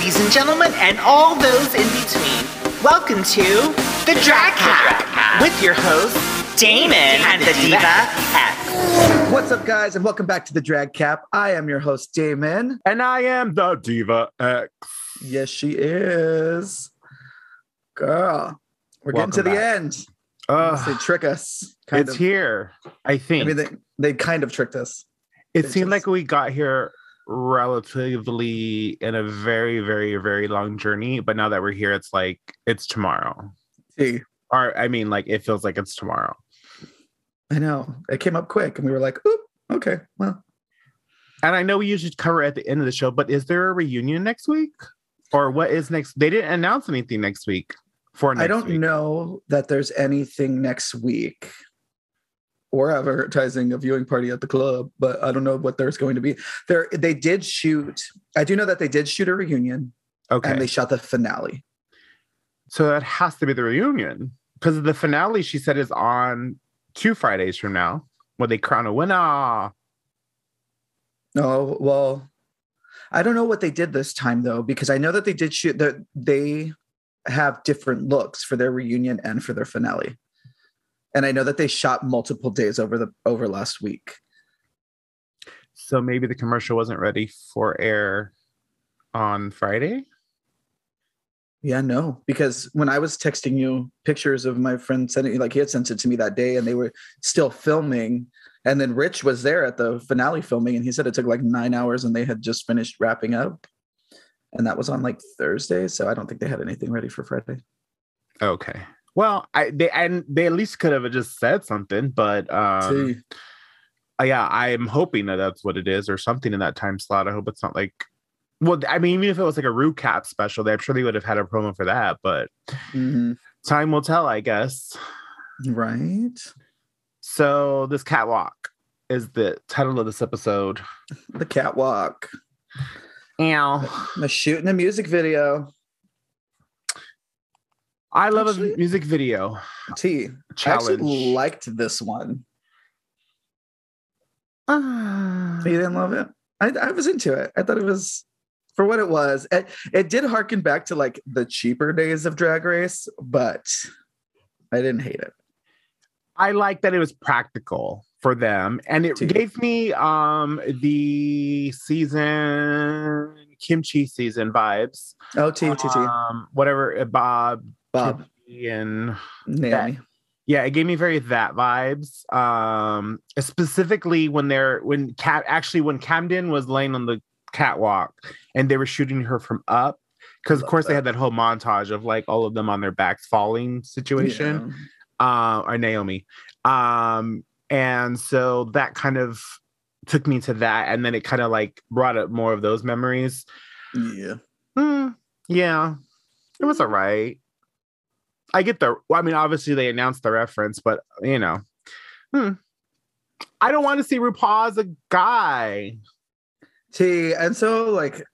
ladies and gentlemen, and all those in between. Welcome to the Drag Cat with your host, Damen and the Diva F. What's up, guys, and welcome back to the Drag Cap. I am your host, Damen. And I am the Diva X. Yes, she is. Girl, we're Welcome getting to the end. Ugh, they trick us. Kind it's of. here. I think I mean, they, they kind of tricked us. it it's seemed just- like we got here relatively in a very, very, very long journey. But now that we're here, it's like it's tomorrow. See, Or I mean, like it feels like it's tomorrow. I know it came up quick, and we were like, "Oop, okay, well, And I know we usually cover at the end of the show, but is there a reunion next week? Or what is next? They didn't announce anything next week for next I don't week. know that there's anything next week." Or advertising a viewing party at the club, but I don't know what there's going to be. There, they did shoot. I do know that they did shoot a reunion, Okay. and they shot the finale. So that has to be the reunion because the finale she said is on two Fridays from now when they crown a winner. Oh well, I don't know what they did this time though, because I know that they did shoot that they have different looks for their reunion and for their finale. And I know that they shot multiple days over the over last week. So maybe the commercial wasn't ready for air on Friday. Yeah, no, because when I was texting you pictures of my friend sending like he had sent it to me that day and they were still filming. And then Rich was there at the finale filming and he said it took like nine hours and they had just finished wrapping up. And that was on like Thursday. So I don't think they had anything ready for Friday. Okay. Well, I they and they at least could have just said something, but um uh, yeah, I'm hoping that that's what it is or something in that time slot. I hope it's not like well, I mean, even if it was like a recap special, I'm sure they would have had a promo for that, but Mhm. time will tell, I guess. Right. So this catwalk is the title of this episode. The catwalk. Ow. The shooting a music video. I love Actually- a music video T. challenge. actually liked this one. Ah. You didn't love it? I, I was into it. I thought it was for what it was. It, it did harken back to like the cheaper days of Drag Race, but I didn't hate it. I like that it was practical for them, and it Too. gave me um the season Kim Chi season vibes. Oh, T, T, T. Um, whatever uh, Bob Bob, and Naomi. yeah, it gave me very that vibes. Um, specifically when they're when Cat actually when Camden was laying on the catwalk and they were shooting her from up because of course they had that whole montage of like all of them on their backs falling situation. uh, or Naomi. Um, and so that kind of took me to that, and then it kind of like brought up more of those memories. Yeah. yeah. Hmm, yeah, it was alright. I get the. Well, I mean, obviously they announced the reference, but you know, hmm. I don't want to see RuPaul as a guy. T, and so like,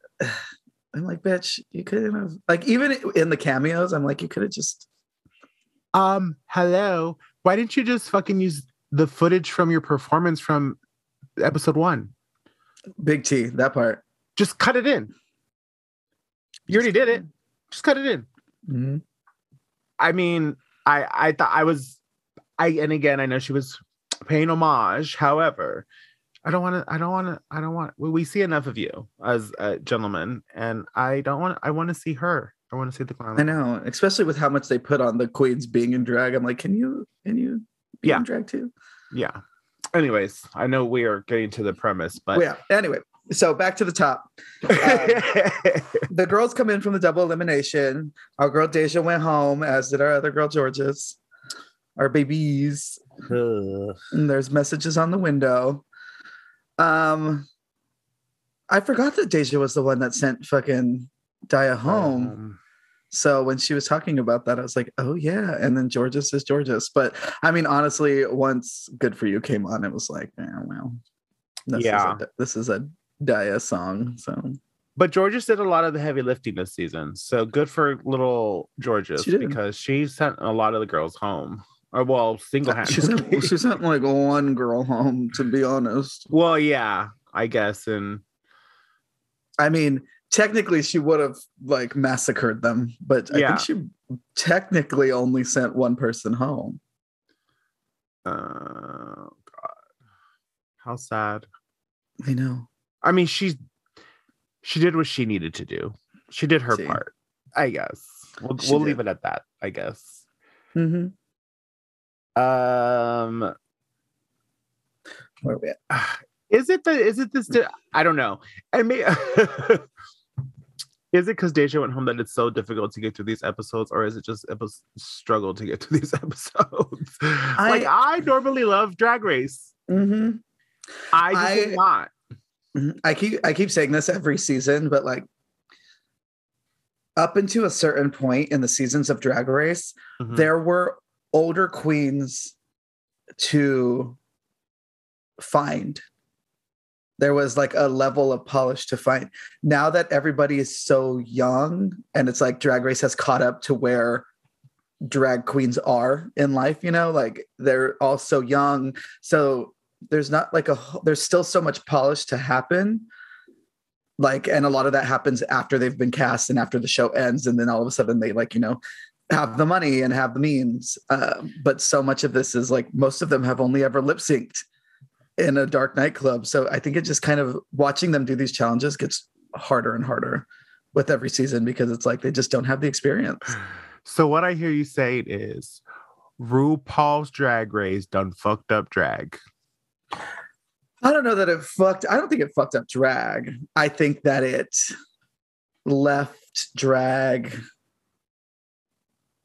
I'm like, bitch, you couldn't have like even in the cameos. I'm like, you could have just Um, hello. Why didn't you just fucking use the footage from your performance from episode one? big T that part. Just cut it in. You already did it. Just cut it in. Mhm. I mean, I I thought I was I and again I know she was paying homage. However, I don't want to. I don't want to. I don't want. We, we see enough of you as a gentleman, and I don't want. I want to see her. I want to see the clown. I know, especially with how much they put on the queens being in drag. I'm like, can you can you be Yeah. in drag too? Yeah. Anyways, I know we are getting to the premise, but Well, yeah. Anyway, so back to the top. The girls come in from the double elimination. Our girl Deja went home, as did our other girl Jorgeous. Our babies. Ugh. And there's messages on the window. Um, I forgot that Deja was the one that sent fucking Dia home. Um, So when she was talking about that, I was like, oh yeah. And then Jorgeous is Jorgeous. But I mean, honestly, once Good For You came on, it was like, oh well. This Yeah. Is a, this is a Dia song. So But Jorgeous did a lot of the heavy lifting this season. So good for little Jorgeous She because she sent a lot of the girls home. Or well, single she sent, handedly. she sent like one girl home, to be honest. well, yeah, I guess. And I mean, technically she would have like massacred them, but I Yeah. think she technically only sent one person home. Oh God, how sad. I know. I mean, she's she did what she needed to do. She did her See. part. I guess we'll we'll leave it at that. I guess. Mm-hmm. Um, Where are we at? is it the is it this? I don't know. I may. Is it because Deja went home that it's so difficult to get through these episodes, or is it just a struggle to get through these episodes? like I normally love Drag Race. Mm-hmm. I just I- not. I keep I keep saying this every season, but like up into a certain point in the seasons of Drag Race, Mhm. there were older queens to find. There was like a level of polish to find. Now that everybody is so young and it's like drag race has caught up to where drag queens are in life, you know, like they're all so young. So there's not like a there's still so much polish to happen. Like, and a lot of that happens after they've been cast and after the show ends, and then all of a sudden they like, you know, have the money and have the means. Uh, but so much of this is like most of them have only ever lip synced in a dark nightclub. So I think it just kind of watching them do these challenges gets harder and harder with every season because it's like they just don't have the experience. So what I hear you saying is RuPaul's Drag Race done fucked up drag. I don't know that it fucked. I don't think it fucked up drag. I think that it left drag.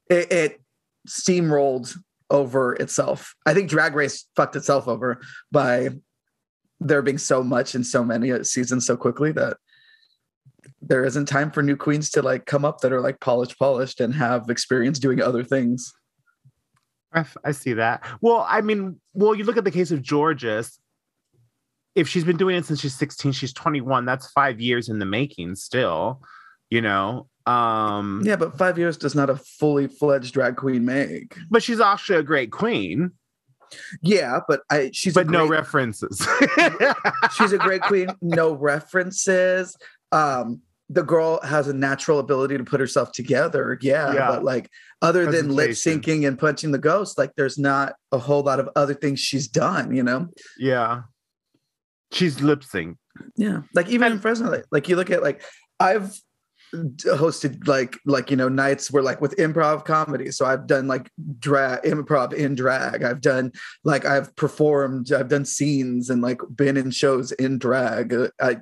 It, it steamrolled over itself. I think Drag Race fucked itself over by there being so much and so many seasons so quickly that there isn't time for new queens to like come up that are like polished, polished, and have experience doing other things. I, see that. Well, I mean, well, you look at the case of Jorgeous. If she's been doing it since she's 16, she's 21. That's five years in the making still, you know. Um, Yeah, but five years does not a fully fledged drag queen make. but she's actually a great queen, Yeah, but I she's a but no references. she's a great queen. No references. Um, the girl has a natural ability to put herself together. Yeah, Yeah. but like other than lip syncing and punching the ghost, like there's not a whole lot of other things she's done. You know? yeah. She's lip sync. Yeah, like even in Fresno, like, like you look at like I've hosted like like you know nights where like with improv comedy so i've done like drag improv in drag i've done like i've performed i've done scenes and like been in shows in drag i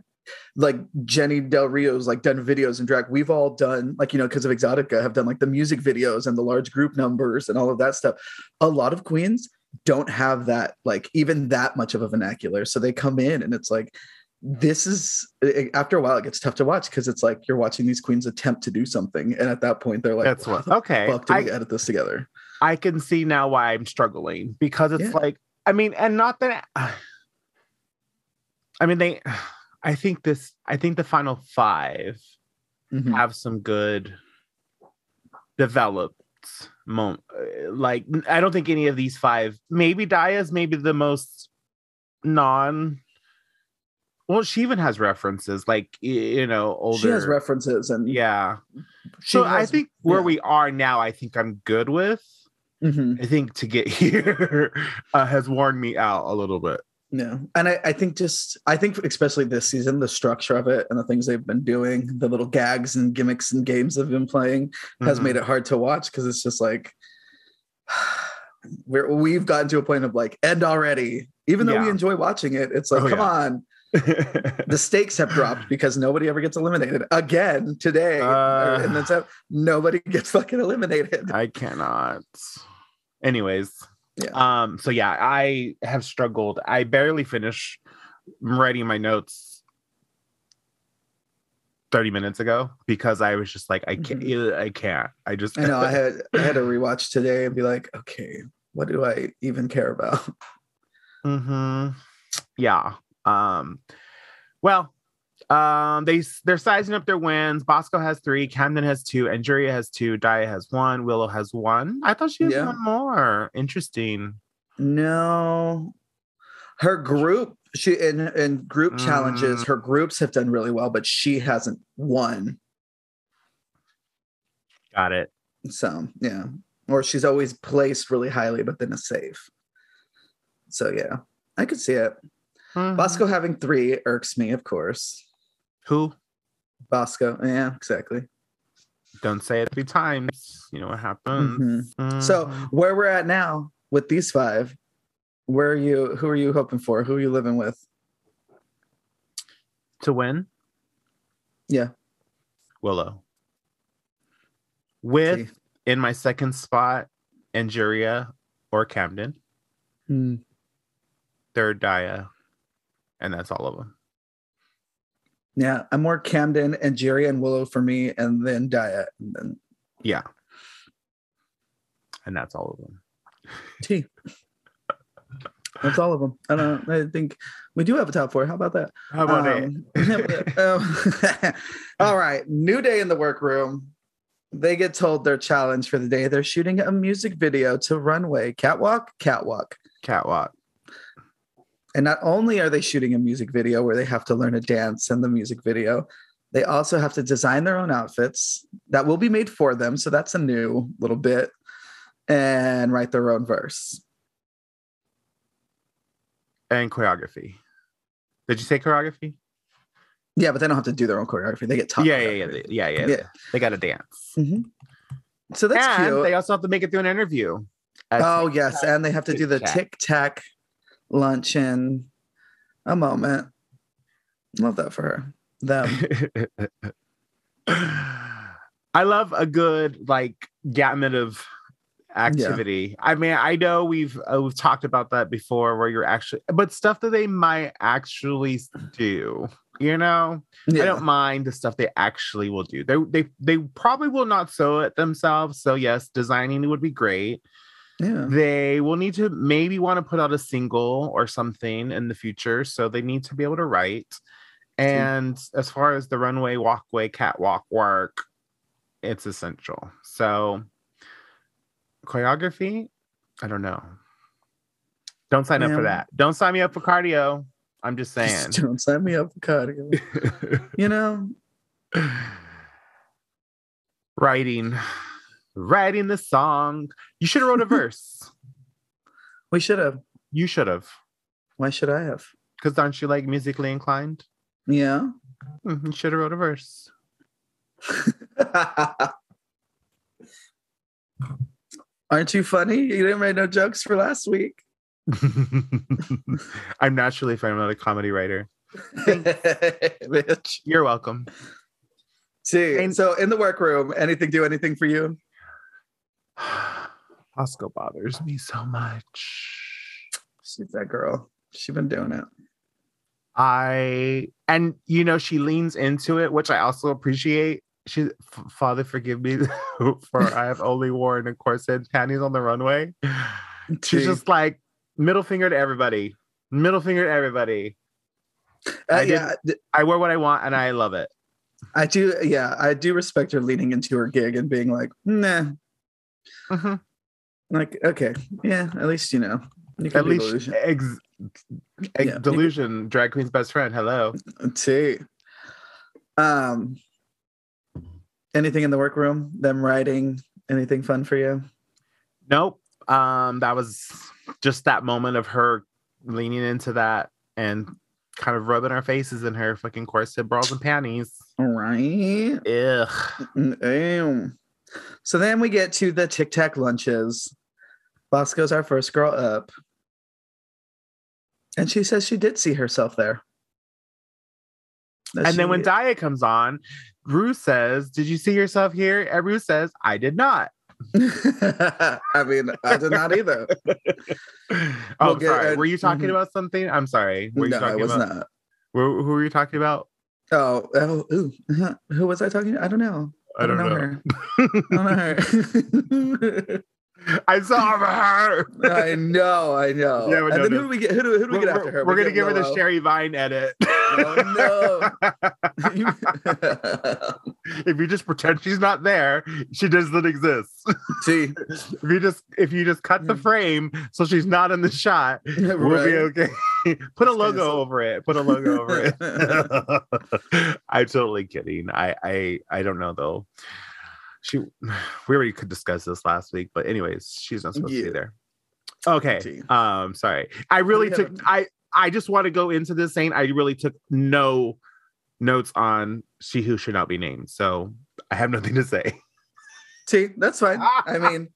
like jenny del rio's like done videos in drag we've all done like you know because of exotica have done like the music videos and the large group numbers and all of that stuff a lot of queens don't have that like even that much of a vernacular so they come in and it's like this is it- after a while it gets tough to watch because it's like you're watching these queens attempt to do something and at that point they're like That's what. "How Okay. fuck do I, we edit this together I can see now why I'm struggling because it's Yeah. like, I mean, and not that, I mean, they, I think this, I think the final five Mhm. have some good developed moment. Like, I don't think any of these five, maybe Daya's maybe the most non. Well, she even has references, like you know, older. she has references and Yeah. So I think where yeah. we are now, I think I'm good with. Mhm. I think to get here uh, has worn me out a little bit. Yeah. And I, I think just, I think especially this season, the structure of it and the things they've been doing, the little gags and gimmicks and games they've been playing has Mhm. made it hard to watch because it's just like, we're, we've gotten to a point of like, end already. Even though we enjoy watching it, it's like, Oh, come yeah. on. the stakes have dropped because nobody ever gets eliminated again today. Uh. and that's how nobody gets fucking eliminated. I cannot. Anyways, Yeah. um, so yeah, I have struggled. I barely finished writing my notes 30 minutes ago because I was just like, I can't, I can't. I just Mm-hmm. I know I had I had to rewatch today and be like, okay, what do I even care about? Mm-hmm. Yeah. Um. Well, um, they they're sizing up their wins. Bosco has three, Camden has two, and Angeria has two. Daya has one. Willow has one. I thought she has Yeah. one more. Interesting. No. Her group she in in group challenges, Mm. her groups have done really well, but she hasn't won. Got it. So yeah, or she's always placed really highly, but then a safe. So yeah, I could see it. Mhm. Bosco having three irks me, of course. Who? Bosco, yeah, exactly. Don't say it three times. You know what happens. So Mhm. where we're at now with these five, where are you? Who are you hoping for? Who are you living with? to win, Yeah, Willow. With in my second spot, Angeria or Camden. Hmm. Third, Daya. And that's all of them. Yeah. I'm more Camden Angeria and Willow for me, and then Diet, and then Yeah. And that's all of them. T. That's all of them. I don't. know. I think we do have a top four. How about that? How about Um, um, all right. New day in the workroom. They get told their challenge for the day. They're shooting a music video to Runway Catwalk, Catwalk. Catwalk? And not only are they shooting a music video where they have to learn a dance in the music video, they also have to design their own outfits that will be made for them. So that's a new little bit and write their own verse. And choreography. Did you say choreography? Yeah, but they don't have to do their own choreography. They get taught. yeah, yeah, yeah, they- yeah, yeah, Yeah. They got to dance. Mhm. So that's and cute. they also have to make it through an interview. oh yes, and they have to do the tic tac lunch in a moment. Love that for her. Them. I love a good like gamut of activity. I mean, I know we've uh, we've talked about that before, where you're actually, but stuff that they might actually do. You know, Yeah. I don't mind the stuff they actually will do. They they they probably will not sew it themselves. So yes, designing it would be great. Yeah. They will need to maybe want to put out a single or something in the future. So they need to be able to write. And as far as the runway, walkway, catwalk work, it's essential. So choreography, I don't know. Don't sign up for that. Don't sign me up for cardio. I'm just saying. Just don't sign me up for cardio. you know, writing, writing the song. You should have wrote a verse. we should have. You should have. Why should I have? Because aren't you like musically inclined? Yeah. Mhm, You should have wrote a verse. Aren't you funny? You didn't write no jokes for last week. I'm naturally fine. I'm not a comedy writer. Bitch. You're welcome. See, And- so in the workroom, anything do anything for you? Bosco bothers me so much. She's that girl. She's been doing it. I and you know she leans into it, which I also appreciate. She, Father, forgive me for I have only worn a corset and panties on the runway. She's just like middle finger to everybody, middle finger to everybody. Uh, I yeah, I wear what I want and I love it. I do. Yeah, I do respect her leaning into her gig and being like, nah, Mhm. like okay, yeah. At least you know you can At least delusion. ex- ex- Yeah. delusion, drag queen's best friend. Hello. See, um, anything in the workroom? Them writing? Anything fun for you? Nope. Um, that was just that moment of her leaning into that and kind of rubbing our faces in her fucking corset, bras, and panties. All right. Ugh. Mm, So then we get to the Tic Tac lunches. Bosco's our first girl up. And she says she did see herself there. That And then when Daya comes on, Ru says, Did you see yourself here? And Ru says, I did not. I mean, I did not either. oh, We'll get- sorry. uh, Were you talking mhm. about something? I'm sorry. Were you no, I talking was about not. Who, who were you talking about? Oh, oh, ooh. who was I talking to? I don't know. I don't know. her. I don't know her. I saw her. I know, I know. Yeah, and then know who do we get? Who do, who do we get after her? we're We gonna give her the. Sherry Vine edit. Oh no! if you just pretend she's not there, she doesn't exist. See, if you just if you just cut the Mm. frame so she's not in the shot, we'll be okay. Put a logo so- over it. Put a logo over it. I'm totally kidding. I I I don't know though. She we already could discuss this last week, but anyways, she's not supposed to be there. Okay. Um, sorry. I really took I I just want to go into this saying I really took no notes on she who should not be named. So I have nothing to say. See, that's fine. I mean,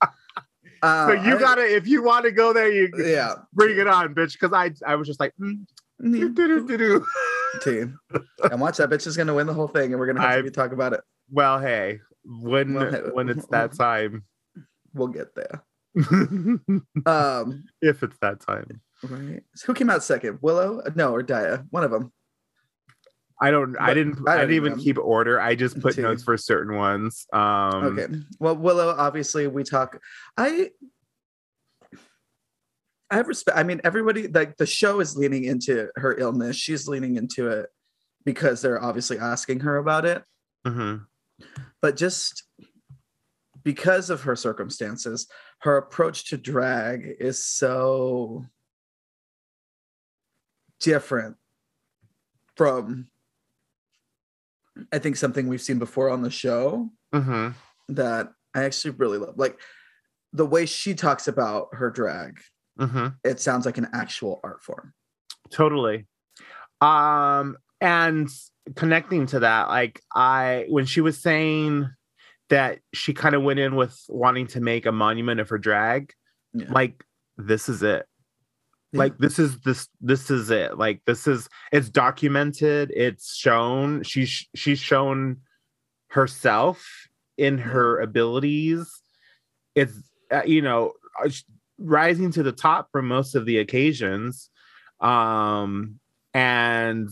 uh, so you I- gotta if you want to go there, you yeah. bring it on, bitch. Because I I was just like, mm, do, do, do, do. Team. And watch that bitch is gonna win the whole thing, and we're gonna have I- to talk about it. well, hey, when Well, hey, when it's that time, We'll get there. Um, if it's that time, right. So who came out second? Willow? No, or Daya? One of them. I don't. I didn't. I I, didn't even know. keep order. I just put Too. notes for certain ones. Um, Okay. Well, Willow, obviously, we talk. I. I have respect. I mean, everybody like the show is leaning into her illness. She's leaning into it because they're obviously asking her about it. mhm. but just because of her circumstances, her approach to drag is so different from I think something we've seen before on the show Mhm. that I actually really love. Like the way she talks about her drag, Mhm. it sounds like an actual art form. Totally. Um, and connecting to that, like I when she was saying that she kind of went in with wanting to make a monument of her drag, Yeah. like this is it. Yeah. Like this is this this is it. Like this is it's documented, it's shown. She's she's shown herself in her abilities. It's uh, you know, uh, rising to the top for most of the occasions um and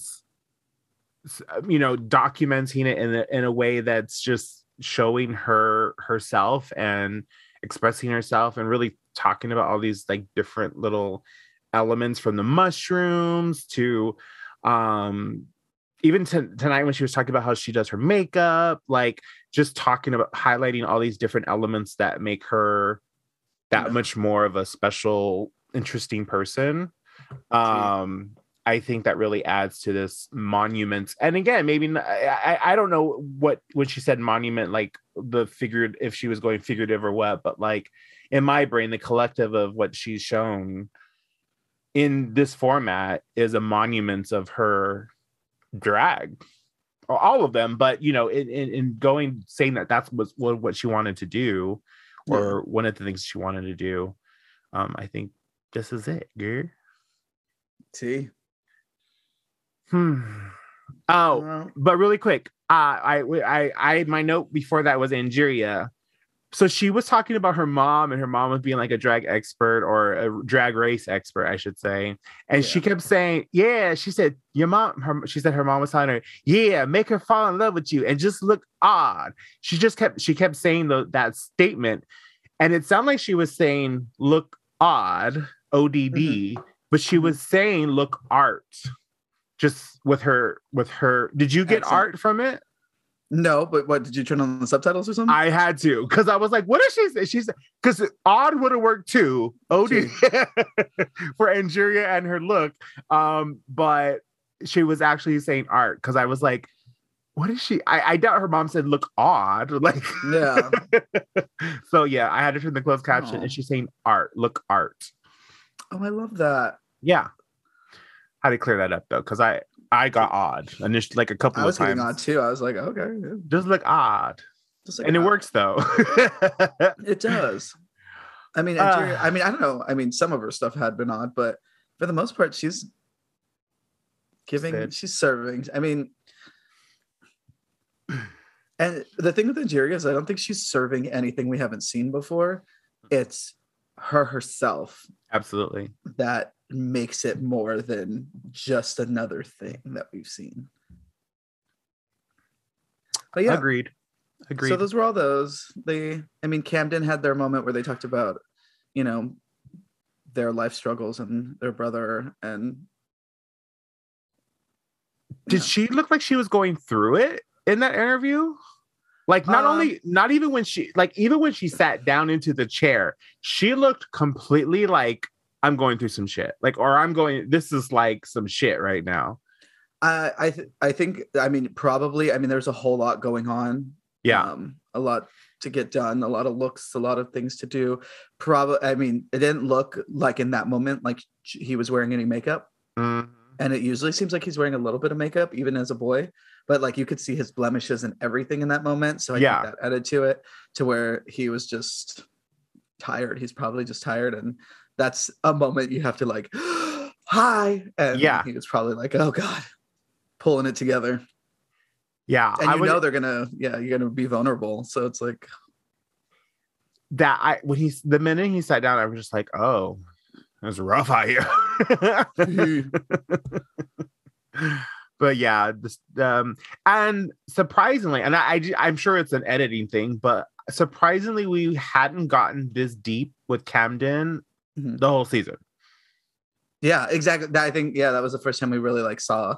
you know documenting it in a, in a way that's just showing her herself and expressing herself and really talking about all these like different little elements from the mushrooms to um even to, tonight when she was talking about how she does her makeup like just talking about highlighting all these different elements that make her that Yeah. much more of a special interesting person um i think that really adds to this monument and again maybe I don't know what when she said monument like the figured if she was going figurative or what but like in my brain the collective of what she's shown in this format is a monument of her drag. Or all of them but you know in, in, in going saying that that's was what, what she wanted to do or one of the things she wanted to do um i think this is it girl. See, hmm. oh but really quick uh i i i my note before that was angeria so she was talking about her mom and her mom was being like a drag expert or a drag race expert i should say. And she kept saying yeah she said your mom her, she said her mom was telling her yeah make her fall in love with you and just look odd. She just kept she kept saying the, that statement. And it sounded like she was saying look odd odd but she Mhm. was saying look art just with her with her did you get Accent. art from it no, but what did you turn on the subtitles or something? i had to because i was like what is she say she's because odd would have worked too od for angeria and her look um but she was actually saying art because i was like what is she I, I doubt her mom said look odd like yeah. so yeah i had to turn the closed caption Aw. and she's saying art look art Oh, I love that. yeah had to clear that up though because i i got odd initially like a couple I was of times on too. I was like, okay, yeah. just look odd Just like and it works though It does. I mean. Ah. Angeria- I mean, I don't know. I mean, some of her stuff had been odd, but for the most part, she's giving, she's serving. I mean, and the thing with Angeria is, I don't think she's serving anything we haven't seen before. It's her herself absolutely that makes it more than just another thing that we've seen. But yeah, agreed agreed so those were all those. They, I mean, Camden had their moment where they talked about, you know, their life struggles and their brother and. did she look like she was going through it in that interview like not Um, only not even when she like even when she sat down into the chair she looked completely like I'm going through some shit. Like, or I'm going, this is like some shit right now. I I th- I think I mean probably I mean there's a whole lot going on. Yeah. Um, a lot to get done, a lot of looks, a lot of things to do. Probably I mean it didn't look like in that moment like he was wearing any makeup. Mhm. And it usually seems like he's wearing a little bit of makeup even as a boy, but like you could see his blemishes and everything in that moment. So I Yeah. think that added to it to where he was just tired. He's probably just tired and that's a moment you have to like hi and Yeah. he was probably like oh god pulling it together Yeah. and I you would, know they're gonna yeah you're gonna be vulnerable so it's like that I when he's the minute he sat down, I was just like, oh, it's rough out here. but yeah, this um and surprisingly, and I, I I'm sure it's an editing thing, but surprisingly, we hadn't gotten this deep with Camden Mhm. the whole season. yeah exactly i think yeah that was the first time we really like saw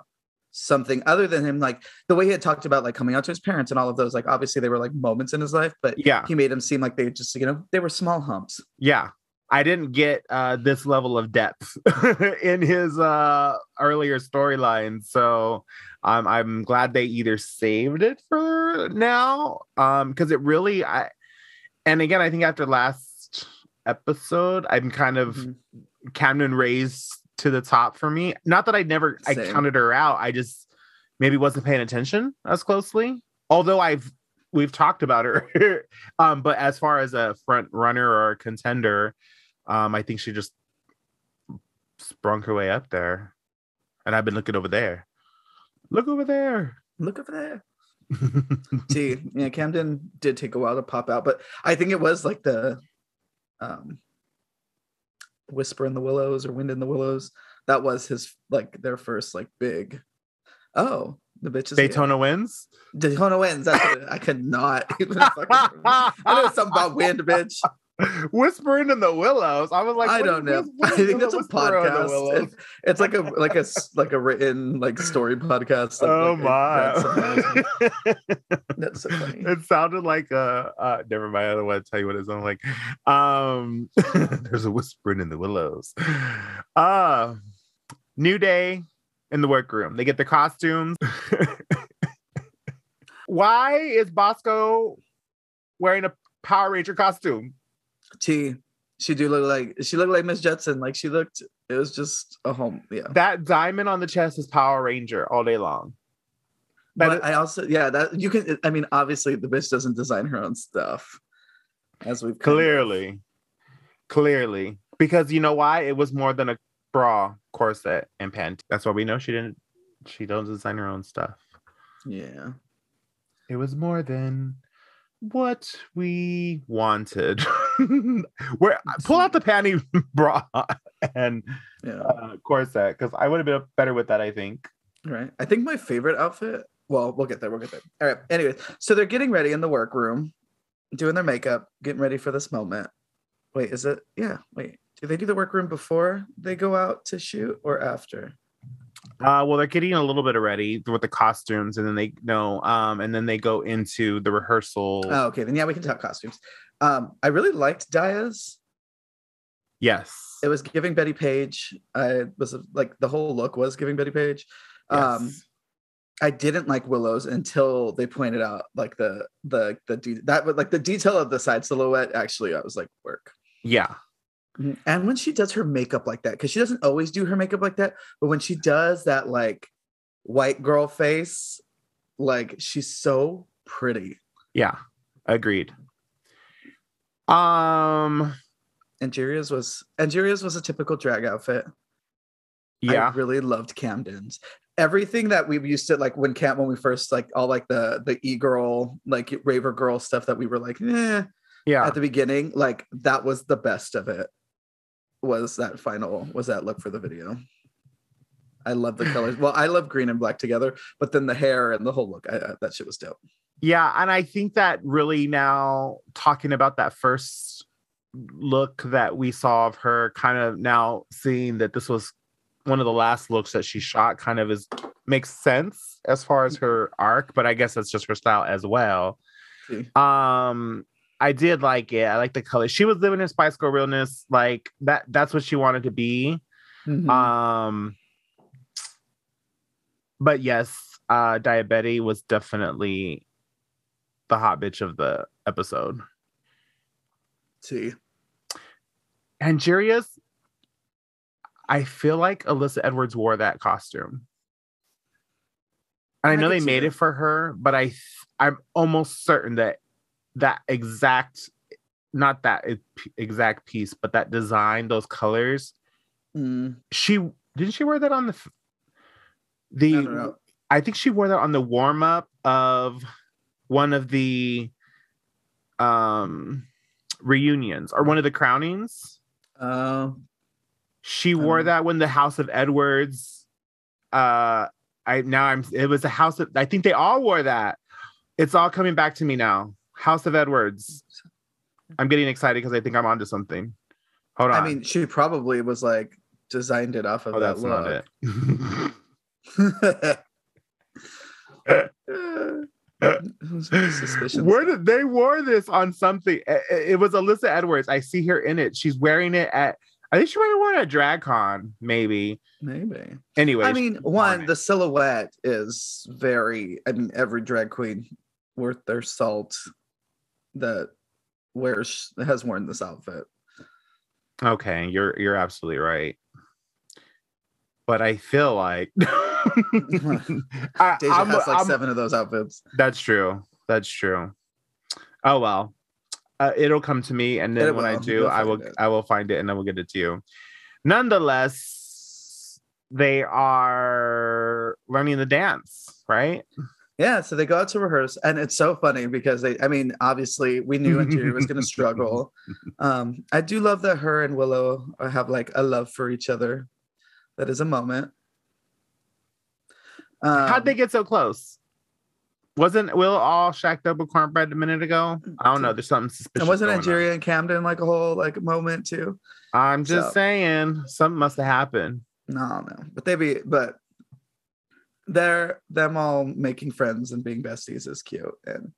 something other than him like the way he had talked about like coming out to his parents and all of those like obviously they were like moments in his life but Yeah, he made him seem like they just you know they were small humps yeah. I didn't get uh this level of depth in his uh earlier storyline. So um I'm I'm glad they either saved it for now. Um because it really I and again I think after last episode, I'm kind of Mhm. Camden raised to the top for me. Not that I never I counted her out. I just maybe wasn't paying attention as closely. Although I've we've talked about her. um, but as far as a front runner or a contender, um, I think she just sprung her way up there. And I've been looking over there. Look over there. look over there see yeah camden did take a while to pop out but i think it was like the um whisper in the willows or wind in the willows. That was his like their first like big oh the bitches Daytona Wind. daytona wind that's what i could not even fucking remember. i know something about wind bitch Whispering in the willows. I was like, i don't know i think that's a whisper in the podcast? It- it's like a like a like a written like story podcast like- Oh like my! something. that's so funny it sounded like a. Uh, never mind. I don't want to tell you what it sounded like. Um, there's a whispering in the willows. Uh new day in the workroom. They get their costumes. Why is Bosco wearing a Power Ranger costume? T. She do look like she looked like Miss Jetson. Like she looked. It was just a home. Yeah. That diamond on the chest is Power Ranger all day long. That But is- I also yeah that you can. I mean, obviously the bitch doesn't design her own stuff, as we've of- Clearly. Clearly. Because you know why? It was more than a bra, corset, and panty. That's why we know she didn't she don't design her own stuff. Yeah. It was more than what we wanted. Where pull out the panty bra and Yeah. uh, corset because I would have been better with that. I think. Right. I think my favorite outfit. Well, we'll get there. We'll get there. All right. Anyways, so they're getting ready in the workroom, doing their makeup, getting ready for this moment. Wait, is it? Yeah. Wait. Do they do the workroom before they go out to shoot or after? Uh, well, they're getting a little bit ready with the costumes, and then they no, um, and then they go into the rehearsal. Oh, okay. Then yeah, we can talk costumes. Um, I really liked Daya's. yes, It was giving Bettie Page. I was like the whole look was giving Bettie Page. Um, Yes. I didn't like Willow's until they pointed out like the the the de- that like the detail of the side silhouette. Actually, I was like work. yeah, And when she does her makeup like that, because she doesn't always do her makeup like that, but when she does that like white girl face, like she's so pretty. yeah, agreed. Um, Angeria's was Angeria's was a typical drag outfit. yeah, I really loved Camden's. Everything that we used to like when Cam when we first like all like the the e girl like raver girl stuff that we were like eh, yeah, at the beginning like that was the best of it was that final was that look for the video. I love the colors. Well, I love green and black together, but then the hair and the whole look, I, I, that shit was dope. yeah, and I think that really now talking about that first look that we saw of her, kind of now seeing that this was one of the last looks that she shot, kind of is makes sense as far as her arc, but I guess that's just her style as well. Um, I did like it. I like the color. She was living in Spice Girl realness. Like that. That's what she wanted to be. Mhm. Um, but yes, uh, Daya Betty's was definitely the hot bitch of the episode. See, And Angeria's, I feel like Alyssa Edwards wore that costume. And I I know they made that. it for her, but I, I'm almost certain that that exact, not that exact piece, but that design, those colors, Mm, she didn't she wear that on the the don't know. I think she wore that on the warm up of one of the um reunions or one of the crownings. Uh, She wore don't- that when the House of Edwards uh I now I'm it was the house of I think they all wore that. It's all coming back to me now. House of Edwards. I'm getting excited because I think I'm onto something. Hold on. I mean, she probably was like designed it off of oh, that that's not it. Suspicion. Where did they wore this on something? I- I- It was Alyssa Edwards. I see her in it. She's wearing it at. I think she might have worn it at DragCon, maybe. Maybe. Anyway, I mean, one, the silhouette is very. I mean, every drag queen worth their salt that wears has worn this outfit. okay, you're you're absolutely right. But I feel like I, Deja I'm- has like I'm- seven of those outfits. That's true. That's true. Oh well, uh, it'll come to me, and then It when I do, I will it. I will find it, and I will get it to you. Nonetheless, they are learning the dance, right? Yeah, so they go out to rehearse, and it's so funny because they. I mean, obviously, we knew Angeria was going to struggle. Um, I do love that her and Willow have like a love for each other. That is a moment. Um, How'd they get so close? Wasn't Willow shacked up with Kornbread a minute ago? I don't know. There's something suspicious. And wasn't going on. Angeria and Camden like a whole like moment too? I'm just So- saying, something must have happened. No, no, but they be but they're them all making friends and being besties is cute and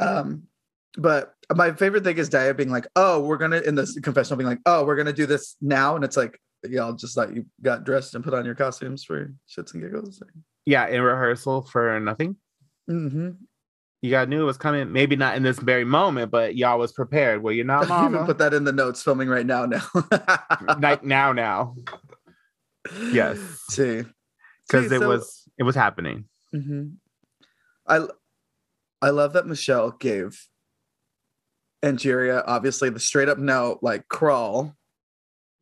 um but my favorite thing is Daya being like oh we're gonna in this confessional being like oh we're gonna do this now and it's like y'all just like you got dressed and put on your costumes for shits and giggles Yeah, in rehearsal for nothing. mm-hmm. You got knew it was coming. Maybe not in this very moment, but y'all was prepared. Well, you're not, I even mama. put that in the notes filming right now now like now, now, Yes. see because it so- was it was happening. hmm I I love that Michelle gave Angeria obviously the straight up no, like crawl.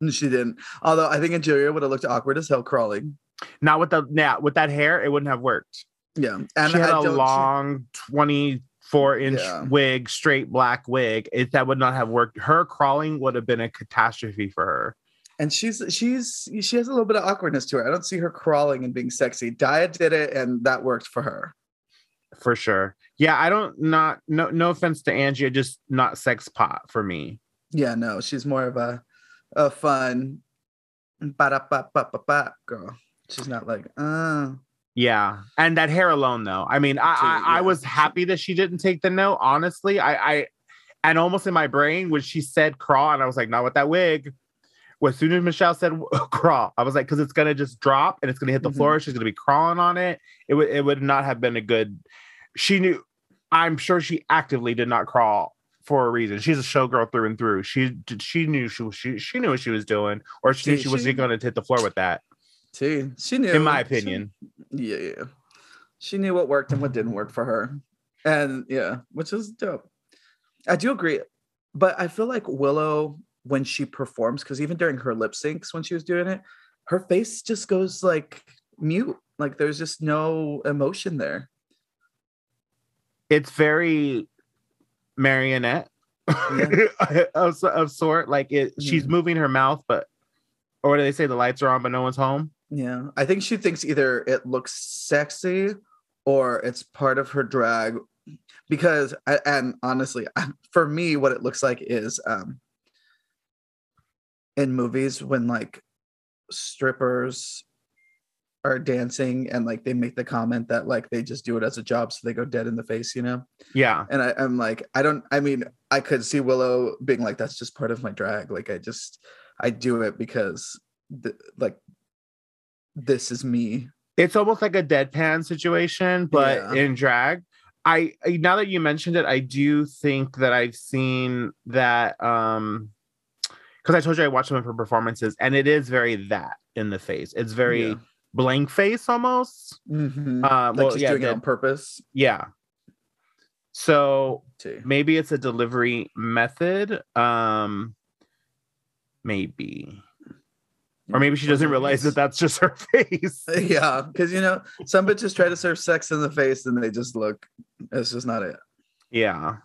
She didn't. Although I think Angeria would have looked awkward as hell crawling. Not with the yeah with that hair, it wouldn't have worked. Yeah. And she had I a long 24 inch Yeah. wig, straight black wig. It that would not have worked. Her crawling would have been a catastrophe for her. and she's she's she has a little bit of awkwardness to her. I don't see her crawling and being sexy. Daya did it and that worked for her. For sure. Yeah, I don't not no no offense to Angie, just not sex pot for me. Yeah, no, she's more of a a fun ba-da-ba-ba-ba-ba girl. She's not like, uh Yeah, and that hair alone, though. I mean, I I, I was happy that she didn't take the note. Honestly, I I and almost in my brain when she said crawl, and I was like, not with that wig. As soon as Michelle said crawl, I was like, because it's gonna just drop and it's gonna hit the Mhm. floor. She's gonna be crawling on it. It would it would not have been a good. She knew. I'm sure she actively did not crawl for a reason. She's a showgirl through and through. She she knew she was she, she knew what she was doing, or she knew See, she wasn't going to hit the floor with that. see, she knew In my She- opinion, yeah, yeah. She knew what worked and what didn't work for her. And yeah, which is dope. I do agree. But I feel like Willow, when she performs, because even during her lip syncs when she was doing it, her face just goes like mute. Like there's just no emotion there. it's very marionette of, of sort. Like it, she's moving her mouth, but or do they say the lights are on, but no one's home? Yeah. I think she thinks either it looks sexy or it's part of her drag. Because and honestly, for me, what it looks like is um in movies when like strippers are dancing and like they make the comment that like they just do it as a job so they go dead in the face you know Yeah. and I, i'm like i don't i mean i could see willow being like that's just part of my drag like i just i do it because th- like this is me It's almost like a deadpan situation, but Yeah. in drag. I now that you mentioned it, I do think that I've seen that um because I told you I watched some for performances, and it is very that in the face. It's very Yeah. Blank face almost. Mhm. Uh, like well, she's yeah, doing it on purpose yeah. So maybe it's a delivery method. Um, maybe, or maybe she doesn't realize that that's just her face. yeah because you know some bitches try to serve sex in the face and they just look it's just not it Yeah.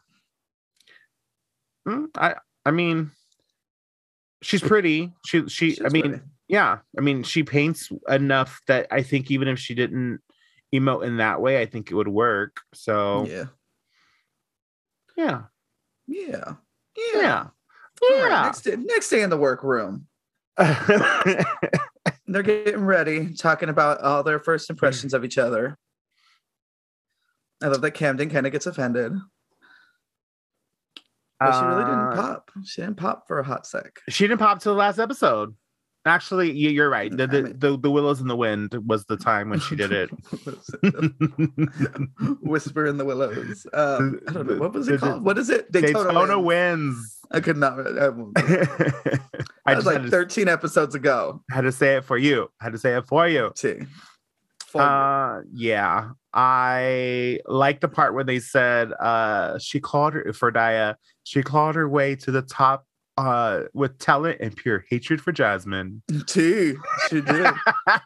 Mm, I I mean, she's pretty. She she. I mean, pretty. yeah. I mean, she paints enough that I think even if she didn't emote in that way, I think it would work. So yeah yeah, yeah yeah, All right, yeah. next day, next day in the workroom they're getting ready talking about all their first impressions of each other i love that camden kind of gets offended but she really didn't Uh, pop she didn't pop for a hot sec She didn't pop till the last episode. Actually, you- you're right. The, the, the, the Willows in the Wind was the time when she did it. whisper in the willows um, i don't know what was it called what is it Daytona, wins. wins. i could not i, I was like had, to, 13 episodes ago had to say it for you. Had to say it for you. T. Full- Uh, yeah. I like the part where they said uh she clawed her for Daya, she clawed her way to the top uh with talent and pure hatred for Jasmine. T. She did.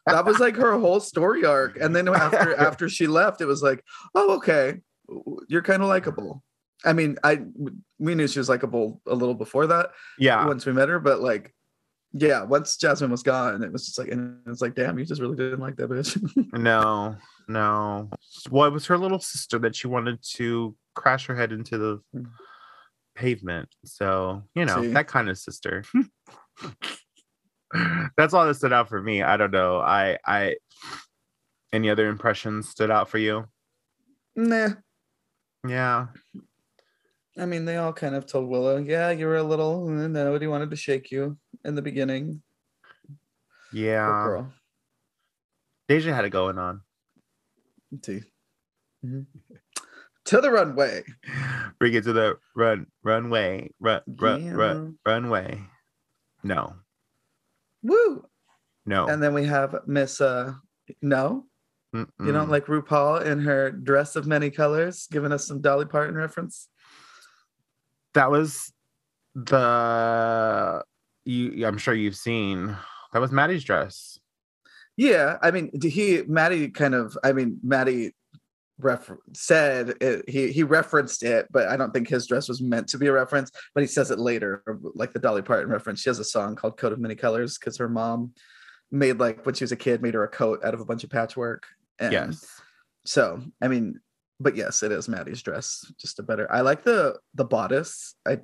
that was like her whole story arc. And then after after she left, it was like, oh, okay, you're kind of likable. I mean, I we knew she was likable a little before that Yeah. once we met her, but like, yeah, once Jasmine was gone, it was just like, and it's like, damn, you just really didn't like that bitch. No, no. Well, it was her little sister that she wanted to crash her head into the pavement. So, you know, See? that kind of sister. That's all that stood out for me. I don't know. I I any other impressions stood out for you? nah. Yeah. I mean, they all kind of told Willow, yeah, you were a little, nobody wanted to shake you in the beginning. Yeah. girl. Deja had it going on. T. To the runway. Bring it to the run runway. Run run Yeah. run runway. No. Woo. No. And then we have Miss uh No. You Mm-mm. don't like RuPaul in her dress of many colors, giving us some Dolly Parton reference. That was the you I'm sure you've seen that was Maddy's dress. Yeah, I mean, he Maddy kind of, I mean, Maddy ref- said it, he he referenced it, but I don't think his dress was meant to be a reference. But he says it later, like the Dolly Parton reference. She has a song called "Coat of Many Colors" because her mom made like when she was a kid made her a coat out of a bunch of patchwork. And Yes. So I mean, but yes, it is Maddy's dress. Just a better. I like the the bodice. I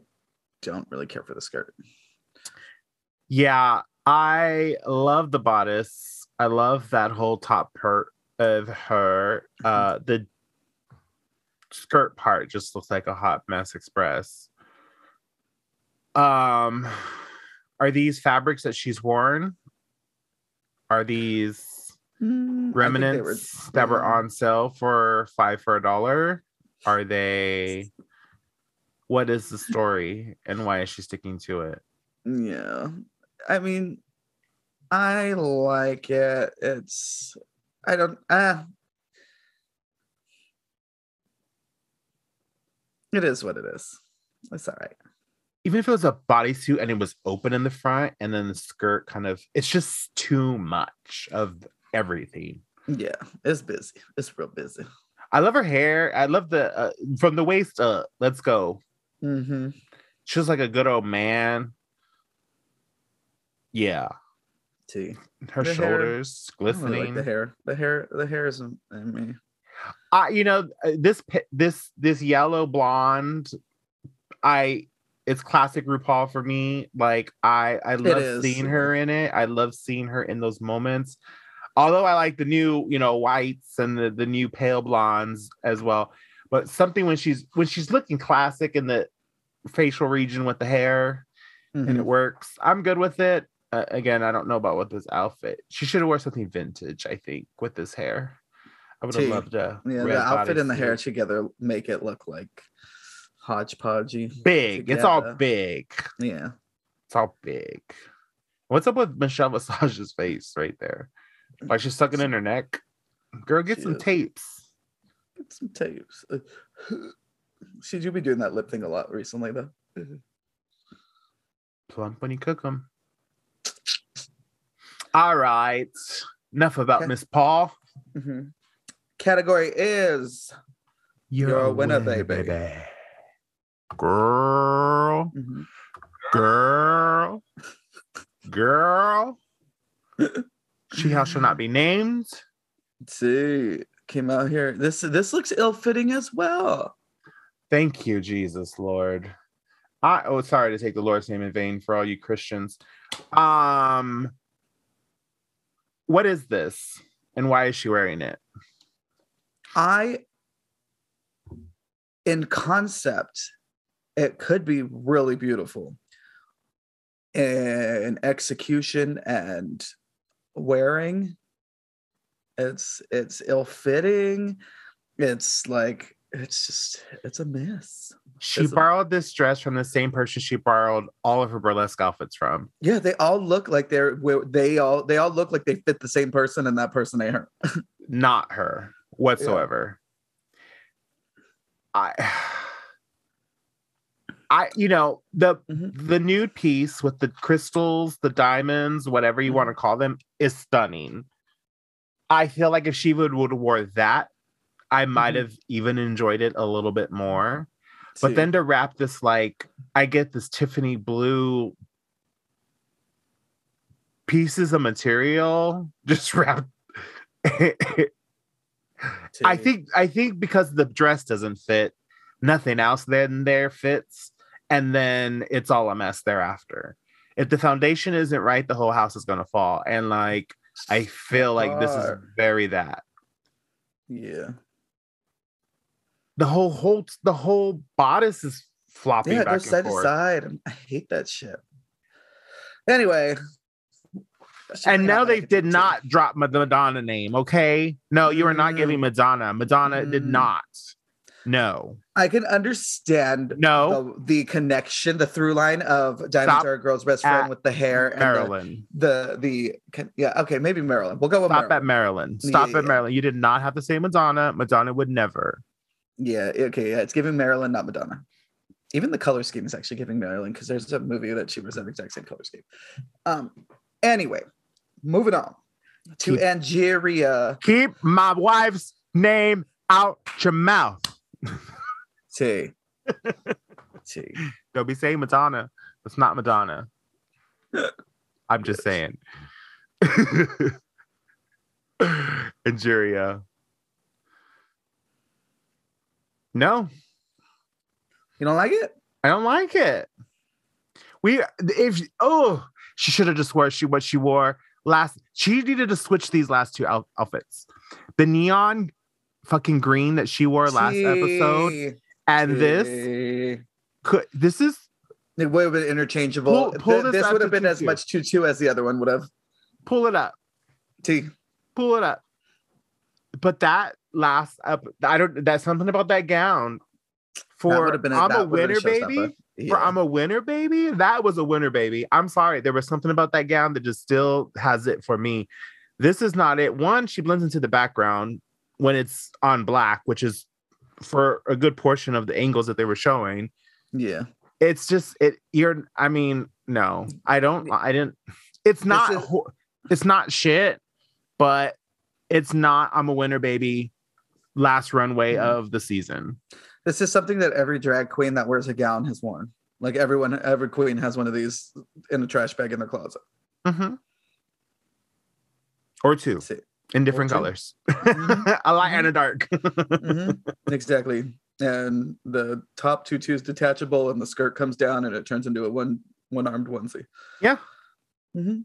don't really care for the skirt. Yeah, I love the bodice. I love that whole top part of her. Uh the skirt part just looks like a hot mess express. Um are these fabrics that she's worn? Are these Mm, I think they remnants that were on sale for five for a dollar? Are they? What is the story and why is she sticking to it? Yeah. I mean, I like it. It's I don't ah it is what it is. It's all right. Even if it was a bodysuit and it was open in the front and then the skirt kind of, it's just too much of everything. Yeah, it's busy. It's real busy. I love her hair. I love the uh, from the waist up. Let's go. Mm-hmm. She was like a good old man. Yeah, T. her The shoulders I don't really glistening. like the hair. The hair. The hair isn't in me. uh, you know uh, this this this yellow blonde i it's classic rupaul for me like i i love seeing her in it i love seeing her in those moments Although I like the new, you know, whites and the, the new pale blondes as well. But something when she's when she's looking classic in the facial region with the hair and Mhm. it works. I'm good with it. Uh, again, I don't know about what this outfit. She should have worn something vintage, I think, with this hair. I would have loved a Yeah, the outfit and the hair together make it look like hodgepodgey. big. It's all big. Yeah. It's all big. What's up with Michelle Visage's face right there? Like she's sucking in her neck. Girl, get She some is. tapes. Get some tapes. Uh, Should you be doing that lip thing a lot recently though? Plump when you cook them. All right. Enough about Okay. Miss Paul. Mhm. Category is You're a winner, baby. Girl, Mhm. girl, girl. she how shall not be named. Let's see came out here. This this looks ill-fitting as well. Thank you, Jesus Lord. I oh sorry to take the Lord's name in vain for all you Christians. Um what is this and why is she wearing it? I in concept, it could be really beautiful. In execution and wearing, it's it's ill-fitting. It's like it's just it's a mess. She Is it- borrowed this dress from the same person she borrowed all of her burlesque outfits from. Yeah, they all look like they're they all they all look like they fit the same person, and that person ain't her. Not her whatsoever. I I you know the Mhm. the nude piece with the crystals, the diamonds, whatever you want to call them, is stunning. I feel like if she would would have wore that, I might Mhm. have even enjoyed it a little bit more. But then to wrap this like I get this Tiffany blue pieces of material just wrapped. I think I think because the dress doesn't fit, nothing else then there fits, and then it's all a mess thereafter. If the foundation isn't right, the whole house is gonna fall. And like I feel like this is very that. yeah, The whole whole the whole bodice is flopping yeah, back goes and side to side. I hate that shit. Anyway, And now they did too. not drop the Madonna name. Okay, no, you are not giving Madonna. Madonna did Mm. not. No, I can understand no, the, the connection, the through line of Diamonds Stop Are a Girl's Best Friend with the hair and the, the the can- yeah okay maybe Marilyn. We'll go with Stop Marilyn. at Marilyn. Stop Yeah. at Marilyn. You did not have to say Madonna. Madonna would never. Yeah, okay, yeah, it's giving Marilyn, not Madonna. Even the color scheme is actually giving Marilyn because there's a movie that she wears that exact same color scheme. Um, anyway, moving on to Keep- Angeria. Keep my wife's name out your mouth. T. T. Don't be saying Madonna. It's not Madonna. I'm just saying. Angeria. No, You don't like it? I don't like it. We if oh she should have just wore she what she wore last. She needed to switch these last two out, outfits. The neon fucking green that she wore last episode T. and this could this is It would have been interchangeable. Pull- pull Th- this this would have been as tutu. much tutu as the other one would have. pull it up. T. Pull it up. But that last up I don't that's something about that gown. For have been I'm a that would have winner, baby. showstopper. For I'm a winner, baby. That was a winner, baby. I'm sorry. There was something about that gown that just still has it for me. This is not it. One, she blends into the background when it's on black, which is for a good portion of the angles that they were showing. yeah. It's just it. You're. I mean, no, I don't. I didn't. It's not. is- ho- it's not shit, but it's not. I'm a winner, baby. Last runway Mhm. of the season. This is something that every drag queen that wears a gown has worn. Like everyone, every queen has one of these in a trash bag in their closet. Mhm. Or two See. In different colors, Mhm. a light and a dark. Mhm. Exactly. And the top tutu is detachable, and the skirt comes down, and it turns into a one one armed onesie. Yeah. Mhm.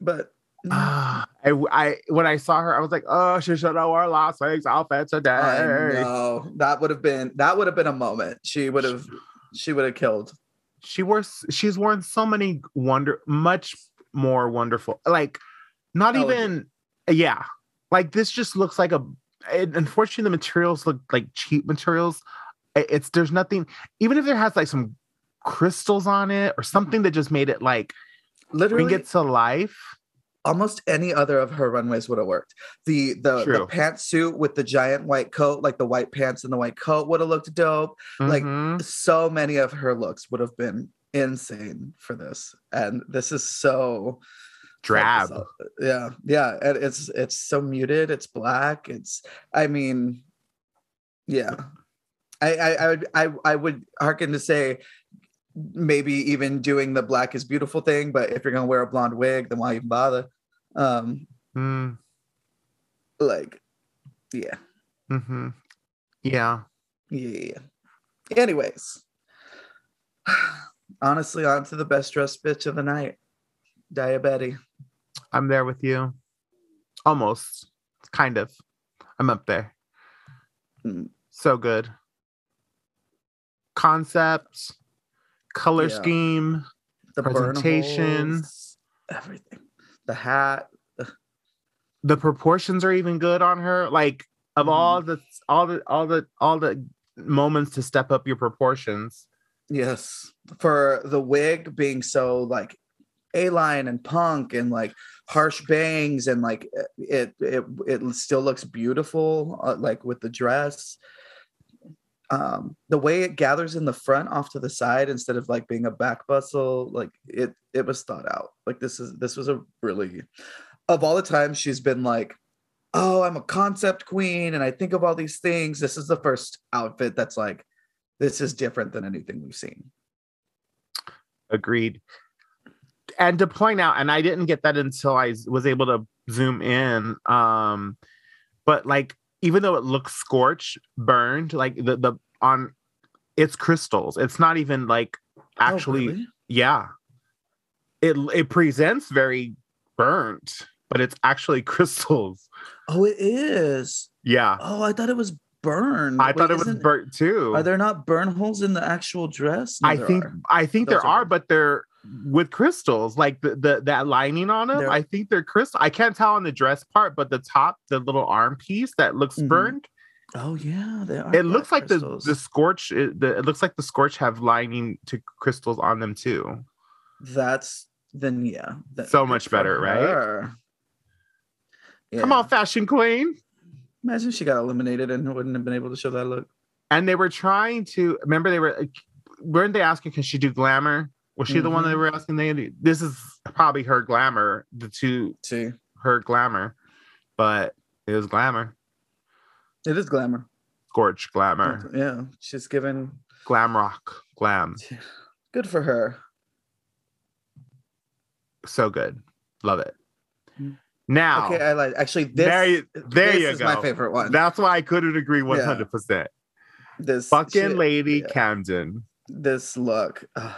But Ah, I, I when I saw her, I was like, oh, she should have wore Las Vegas outfit today. I know that would have been that would have been a moment. She would have she would have killed. She wears she's worn so many wonder much more wonderful. Like not Elegant. even yeah. Like this just looks like a it, unfortunately the materials look like cheap materials. It- It's there's nothing even if there has like some crystals on it or something that just made it like Literally, bring it to life. almost any other of her runways would have worked. The the, the pantsuit with the giant white coat, like the white pants and the white coat, would have looked dope. Like, Mhm. So many of her looks would have been insane for this, and this is so drab. Yeah, yeah, and it's it's so muted. It's black. It's I mean, yeah. I I I would I, I would hearken to say maybe even doing the black is beautiful thing, but if you're gonna wear a blonde wig, then why even bother? Um, Mm, like, yeah, Mm-hmm. Yeah. yeah. Anyways, honestly, on to the best dressed bitch of the night, Diabetes. I'm there with you. Almost. Kind of. I'm up there. Mm. So good. Concept, color Yeah. scheme. The Presentation. everything. The hat. The proportions are even good on her. Like of Mhm. all the all the all the all the moments to step up your proportions. Yes, for the wig being so like A-line and punk and like harsh bangs and like it it it still looks beautiful uh, like with the dress. Um, the way it gathers in the front off to the side instead of like being a back bustle, like it it was thought out. Like this is this was a really of all the times she's been like, oh, I'm a concept queen and I think of all these things. This is the first outfit that's like this is different than anything we've seen. Agreed. And to point out, and I didn't get that until I was able to zoom in. Um, but like, even though it looks scorched, burned, like the the on, it's crystals. It's not even like actually, Oh, really? yeah. It it presents very burnt, but it's actually crystals. Oh, it is. Yeah, Oh, I thought it was burned. I thought it was burnt too. Are there not burn holes in the actual dress? No, I think are. I think Those there are are, but they're with crystals, like the, the that lining on them. They're- I think they're crystal. I can't tell on the dress part, but the top, the little arm piece that looks Mhm. burned, Oh yeah, it looks like the crystals. the scorch. It, the, it looks like the scorch have lining to crystals on them too. That's then yeah. that- So much better, right? her. Come Yeah. on, fashion queen. Imagine she got eliminated and wouldn't have been able to show that look. And they were trying to remember they were weren't they asking can she do glamour? Was she the one that they Mhm. were asking? They this is probably her glamour, the two two, her glamour, but it was glamour, it is glamour. scorch glamour. Yeah, she's given. glam rock glam Good for her. so good love it Mm. now Okay, I like actually this. there you, there this you is go my favorite one. that's why i couldn't agree 100% this fucking shit, lady yeah. camden This look. ugh.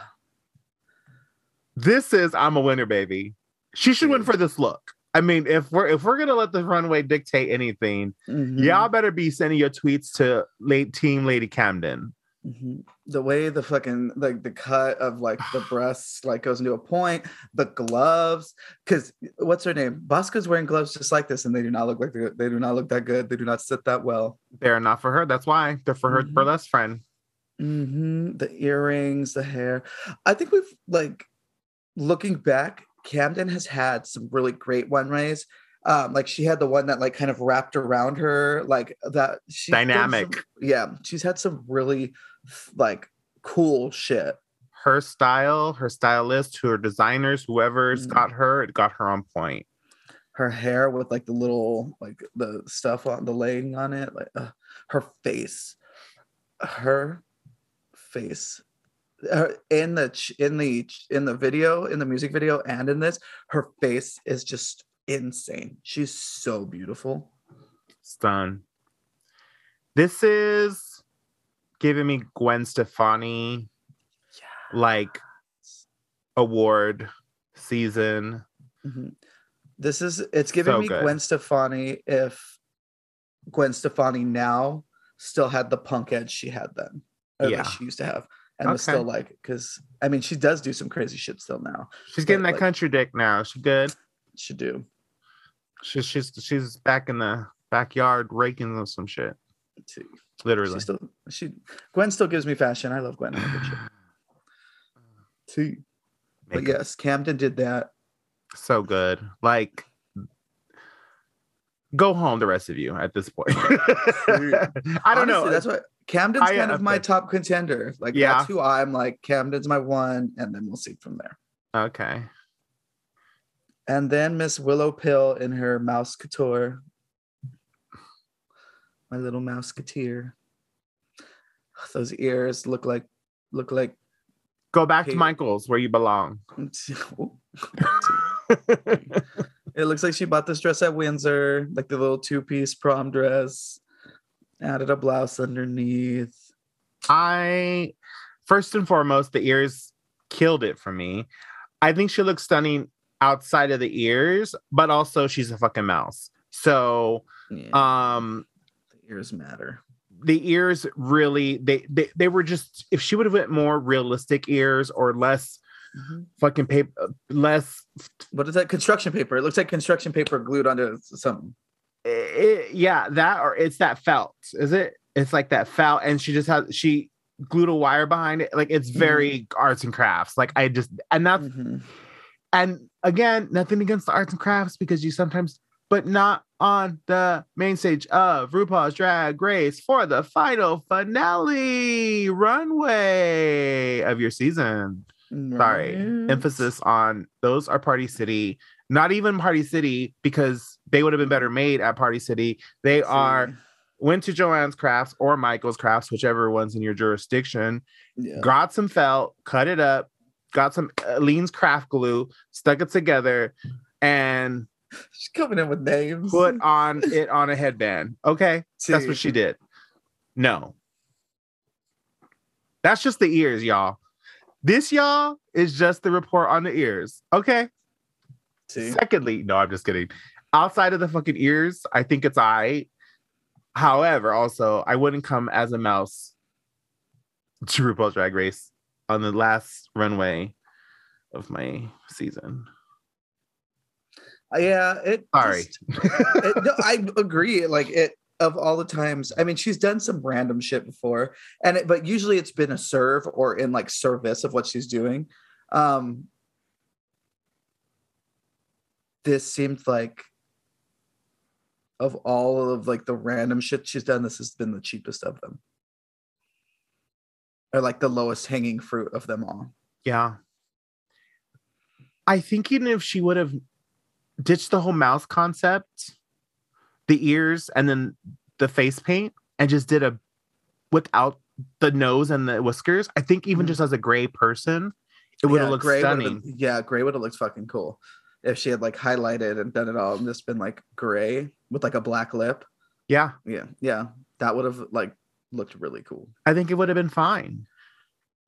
This is i'm a winner baby she should win for this look i mean if we're if we're gonna let the runway dictate anything Mhm. y'all better be sending your tweets to late team lady camden Mhm. The way the fucking like the cut of like the breasts like goes into a point, the gloves, because what's her name? Bosco's wearing gloves just like this, and they do not look like they, they do not look that good. They do not sit that well. they're not for her that's why they're for her Mhm. burlesque friend hmm The earrings, the hair. I think we've like looking back, Camden has had some really great one ways. Um, like she had the one that like kind of wrapped around her, like that. She's done some- Dynamic. yeah, she's had some really like cool shit. her style her stylist her designers whoever's Mhm. got her it got her on point her hair with like the little like the stuff on the laying on it like uh, her face her face her, in the in the in the video in the music video and in this her face is just insane she's so beautiful Stun. This is giving me Gwen Stefani like award season. Mhm. This is it's giving So me good. Gwen Stefani if Gwen Stefani now still had the punk edge she had then. Yeah. she used to have. And was Okay. still like because I mean she does do some crazy shit still now. She's getting that like- country dick now. She good. She do. She's she's she's back in the backyard raking with some shit. She, Literally. she still she Gwen still gives me fashion. I love Gwen. I love good shit. See. But yes, Camden did that. so good. Like, go home, the rest of you at this point. I don't know. That's what Camden's I, kind uh, of my top contender. Like Yeah. that's who I'm like. Camden's my one, and then we'll see from there. okay. And then Miss Willow Pill in her mouse couture. My little mouseketeer. Those ears look like look like Go back Hey. to Michael's where you belong. it looks like she bought this dress at Windsor, like the little two-piece prom dress. Added a blouse underneath. I first and foremost, the ears killed it for me. I think she looks stunning outside of the ears, but also she's a fucking mouse. So Yeah, um the ears matter. the ears really they they, they were just if she would have went more realistic ears or less Mhm. fucking paper less What is that? Construction paper. It looks like construction paper glued onto something. It, yeah that or it's that felt is it it's like that felt and she just has she glued a wire behind it like it's very arts and crafts like i just and that's Mhm. and again nothing against the arts and crafts because you sometimes but not on the main stage of RuPaul's Drag Race for the final finale runway of your season. Sorry. Emphasis on those are Party City, not even Party City because they would have been better made at Party City. They are went to Joanne's Crafts or Michael's Crafts, whichever one's in your jurisdiction, Yeah. got some felt, cut it up, got some uh, Lean's craft glue, stuck it together, and She's coming in with names. put on it on a headband. Okay, that's what she did. No, that's just the ears, y'all. This, y'all, is just the report on the ears. Okay. See. Secondly, no, I'm just kidding. Outside of the fucking ears, I think it's I. However, also, I wouldn't come as a mouse to RuPaul's Drag Race on the last runway of my season. Yeah, it. Sorry. just- it- no, I agree. Like it of all the times. I mean, she's done some random shit before, and it, but usually it's been a serve or in like service of what she's doing. Um, this seemed like of all of like the random shit she's done, this has been the cheapest of them, or like the lowest hanging fruit of them all. Yeah. I think even if she would have ditched the whole mouth concept, the ears, and then the face paint, and just did a without the nose and the whiskers, I think even Mhm. just as a gray person, it would have Yeah, looked stunning. yeah, gray would have looked fucking cool if she had like highlighted and done it all and just been like gray with like a black lip. yeah, Yeah, yeah, that would have like looked really cool. I think it would have been fine.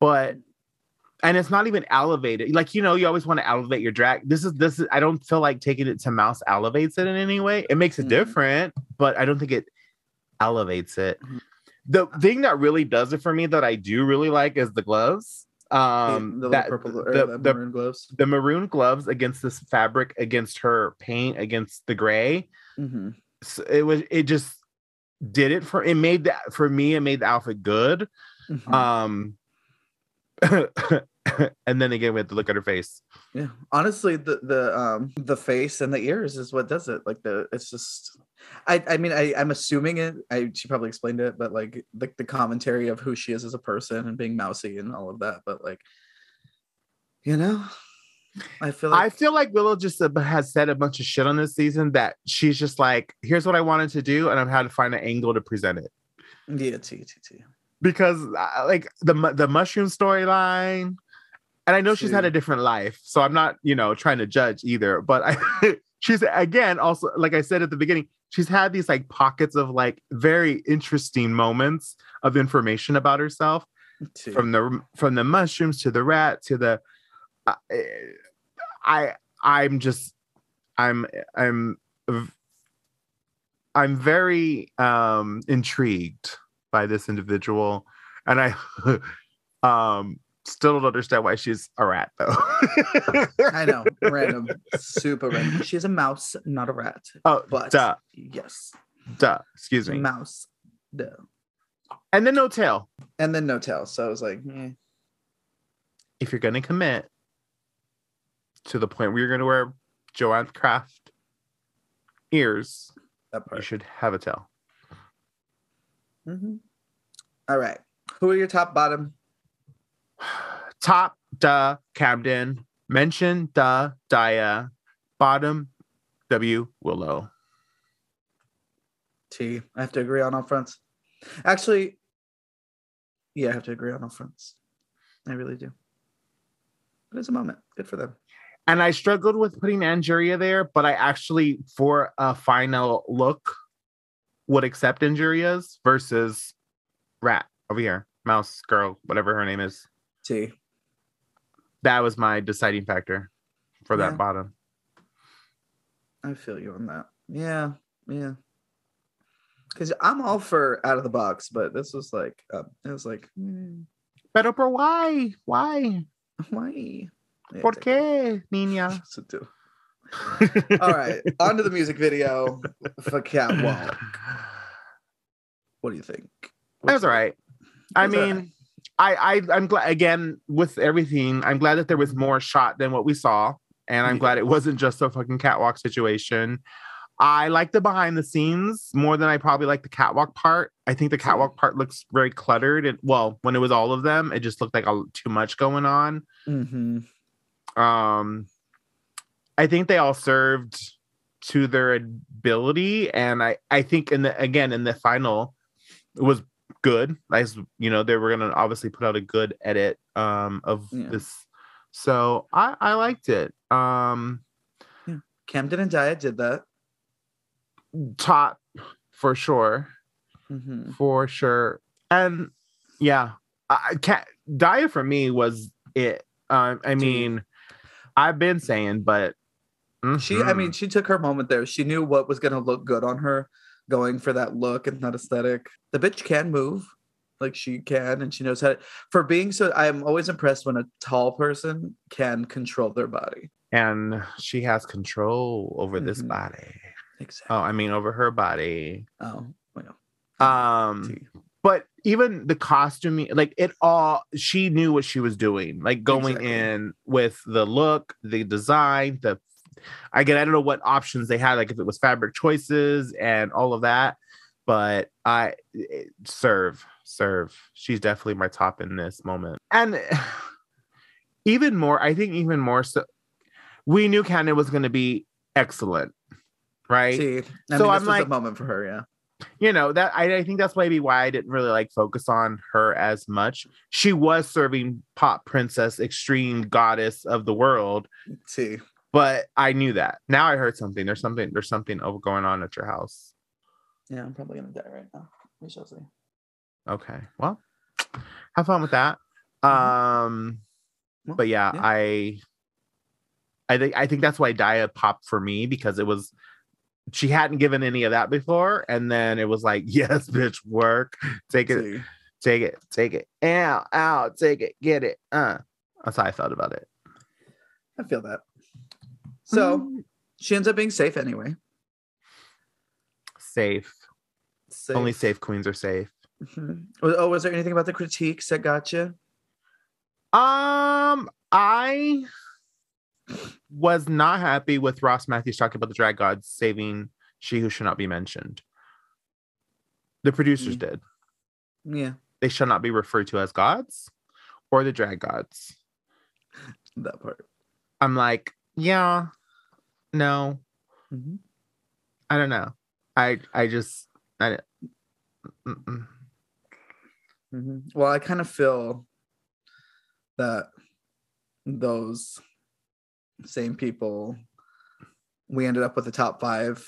But and it's not even elevated. Like you know, you always want to elevate your drag. This is this is I don't feel like taking it to mouse elevates it in any way. It makes it Mhm. different, but I don't think it elevates it. Mhm. The thing that really does it for me that I do really like is the gloves. Um the that purple or the, the, maroon gloves. the maroon gloves against this fabric against her paint against the gray Mhm. so it was it just did it for it made that for me it made the outfit good Mhm. um and then again we had to look at her face yeah, honestly, the the um the face and the ears is what does it. Like the it's just. I, I mean I, I'm assuming it. I she probably explained it, but like like the commentary of who she is as a person and being mousy and all of that. But like, you know, I feel like- i feel like willow just uh, has said a bunch of shit on this season that she's just like here's what i wanted to do and i've had to find an angle to present it yeah, T T T. because uh, like the the mushroom storyline and i know she's had a different life so i'm not you know trying to judge either but i she's again also like i said at the beginning she's had these like pockets of like very interesting moments of information about herself T. from the from the mushrooms to the rat to the uh, i i'm just I'm I'm I'm very um intrigued by this individual and I um still don't understand why she's a rat though. I know, random, super random. She's a mouse, not a rat. Oh, But duh, yes, duh. Excuse me. mouse. Duh. And then no tail. And then no tail. So I was like, eh. If you're gonna commit to the point where you're gonna wear Joanne Craft ears, that part. you should have a tail. Mhm. All right. Who are your top bottom? Top duh Camden. Mention duh Daya. Bottom W Willow. T. I have to agree on all fronts. Actually, yeah, I have to agree on all fronts. I really do. But it's a moment. Good for them. And I struggled with putting Angeria there, but I actually, for a final look, would accept Angeria's versus Rat over here, Mouse Girl, whatever her name is. T. That was my deciding factor for that Yeah. bottom. I feel you on that. Yeah, yeah. Because I'm all for out of the box, but this was like, uh, it was like, mm, Pero por why? Why? why? ¿Por qué, niña? All right, on to the music video for Catwalk. What do you think? That was all right. I It was all mean. I, I I'm glad again with everything. I'm glad that there was more shot than what we saw, and I'm glad it wasn't just a fucking catwalk situation. I like the behind the scenes more than I probably like the catwalk part. I think the catwalk part looks very cluttered. And well, when it was all of them, it just looked like a, too much going on. Mhm. Um, I think they all served to their ability, and I I think in the again in the final it was good. Nice, you know, they were gonna obviously put out a good edit um of Yeah. this, so I I liked it. Um, Camden and Diet did that. top for sure, Mhm. for sure, and yeah, I. Daya for me was it. Um, I Dude. mean, I've been saying, but. She, I mhm. mean, she took her moment there. She knew what was going to look good on her, going for that look and that aesthetic. The bitch can move, like she can, and she knows how. To, for being so, I'm always impressed when a tall person can control their body. and she has control over this Mhm. body. Exactly. Oh, I mean over her body. Oh, well. Um, but even the costuming, like it all, she knew what she was doing. Like going Exactly. in with the look, the design, the. I get. I don't know what options they had, like if it was fabric choices and all of that, but I serve, serve. She's definitely my top in this moment, and even more. I think even more so. We knew Cannon was going to be excellent, right? T. I So mean, this I'm like- a moment for her. Yeah. you know that I, I think that's maybe why I didn't really like focus on her as much. She was serving pop princess, extreme goddess of the world, T. but I knew that. Now I heard something. There's something. There's something over going on at your house. Yeah, I'm probably gonna die right now. We shall see. Okay. Well, have fun with that. Um, Well, but yeah, yeah. I, I think I think that's why Daya popped for me because it was. She hadn't given any of that before, and then it was like, "Yes, bitch, work, take it, T. take it, take it, ow, ow, take it, get it. Uh, that's how I felt about it. I feel that. So Mm, she ends up being safe anyway. safe. Safe. Only safe queens are safe. Mhm. Oh, was there anything about the critiques that got you? Um, I was not happy with Ross Mathews talking about the drag gods saving she who should not be mentioned. The producers Mm. did. Yeah, They shall not be referred to as gods or the drag gods. that part. I'm like, yeah, no, Mhm. I don't know. I I just I mm-mm. Mhm. Well, I kind of feel that those same people, we ended up with the top five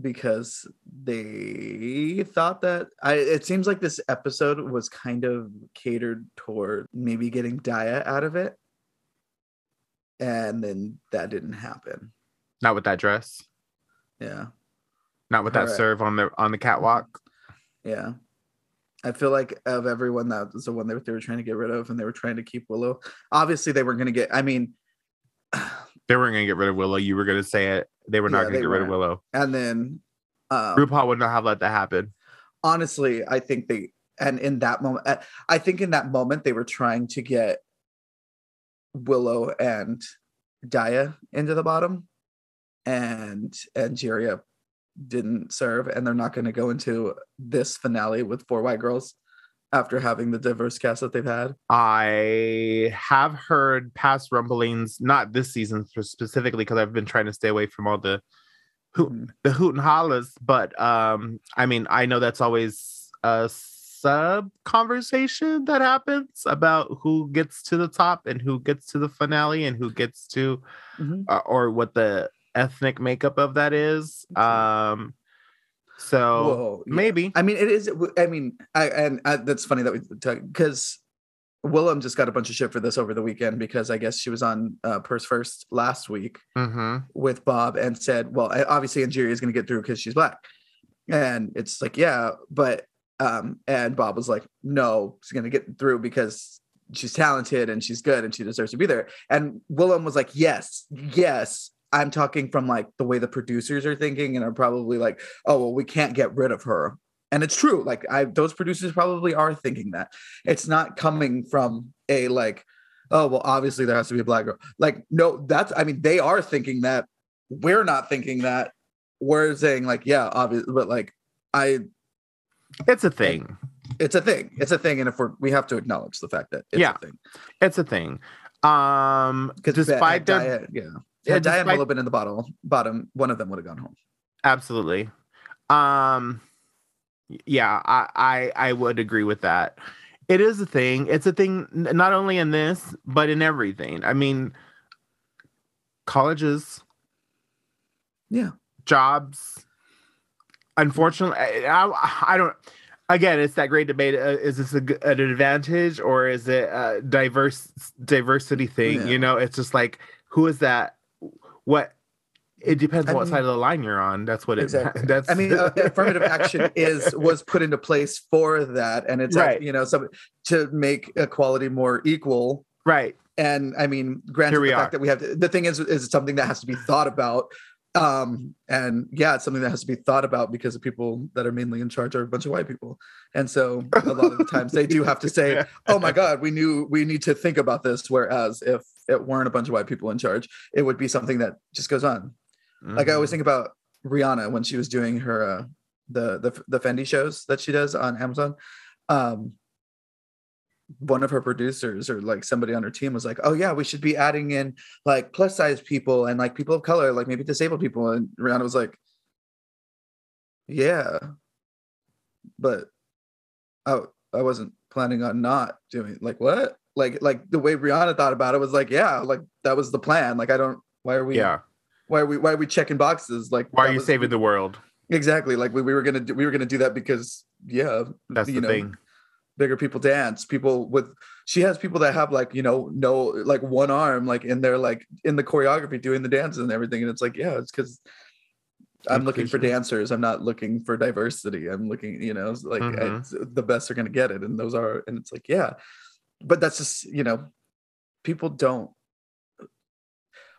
because they thought that I it seems like this episode was kind of catered toward maybe getting Daya out of it. And then that didn't happen. Not with that dress. Yeah. Not with that serve on the on the catwalk. Yeah. I feel like of everyone that was the one that they were trying to get rid of and they were trying to keep Willow. Obviously they weren't gonna get I mean They weren't gonna get rid of Willow. You were gonna say it. They were not Yeah, gonna get rid of. Willow. and then um, RuPaul would not have let that happen. honestly, I think they and in that moment, I think in that moment they were trying to get Willow and Daya into the bottom, and and Jiria didn't serve, and they're not going to go into this finale with four white girls after having the diverse cast that they've had. I have heard past rumblings, not this season specifically, because I've been trying to stay away from all the hoot, Mhm. the hoot and hollers. But um, I mean, I know that's always a sub conversation that happens about who gets to the top and who gets to the finale and who gets to Mhm. uh, or what the ethnic makeup of that is. Um, so Whoa, yeah. maybe I mean, it is. I mean, I and I, that's funny that we because Willam just got a bunch of shit for this over the weekend because I guess she was on uh, Purse First last week hmm with Bob and said, "Well, obviously Angeria is going to get through because she's black," and it's like, yeah, but um, and Bob was like, "No, she's going to get through because." She's talented and she's good and she deserves to be there. And Willam was like, Yes, yes. I'm talking from like the way the producers are thinking and are probably like, oh well we can't get rid of her and it's true like i those producers probably are thinking that it's not coming from a like oh well obviously there has to be a black girl like no that's i mean they are thinking that we're not thinking that we're saying like yeah obviously but like i it's a thing. it's a thing it's a thing and if we're we have to acknowledge the fact that it's Yeah. a thing It's a thing. Um, because despite their Diane, yeah Yeah, yeah Diane despite- have been in the bottom bottom one of them would have gone home absolutely, um, yeah, I, I I would agree with that. It is a thing. It's a thing not only in this, but in everything. I mean, colleges, yeah jobs. Unfortunately, I, I, don't. Again, it's that great debate. Uh, is this a, an advantage or is it a diverse diversity thing? Yeah. You know, it's just like who is that? What? It depends I on what mean- side of the line you're on. That's what it. Exactly. That's. I mean, uh, affirmative action is was put into place for that, and it's Right. you know some to make equality more equal. right. And I mean, granted, the are. fact that we have to, the thing is is something that has to be thought about. Um, and yeah, it's something that has to be thought about because the people that are mainly in charge are a bunch of white people, and so a lot of the times they do have to say, "Oh my God, we knew we need to think about this." Whereas if it weren't a bunch of white people in charge, it would be something that just goes on. Like I always Mhm. think about Rihanna when she was doing her uh, the the the Fenty shows that she does on Amazon. Um, one of her producers or like somebody on her team was like, "Oh yeah, we should be adding in like plus size people and like people of color, like maybe disabled people." And Rihanna was like, "Yeah, but I I wasn't planning on not doing like what." Like, like the way Rihanna thought about it was like, yeah, like that was the plan. Like, I don't. Why are we? yeah. why are we why are we checking boxes like Why are you was- saving the world? exactly like we, we were gonna do we were gonna do that because yeah That's you the know thing. Bigger people dance people with she has people that have like you know no like one arm like in their like in the choreography doing the dances and everything. And it's like yeah it's because i'm looking for dancers. I'm not looking for diversity. I'm looking you know like Mhm. it's, the best are gonna get it. And those are and it's like yeah. But that's just you know people don't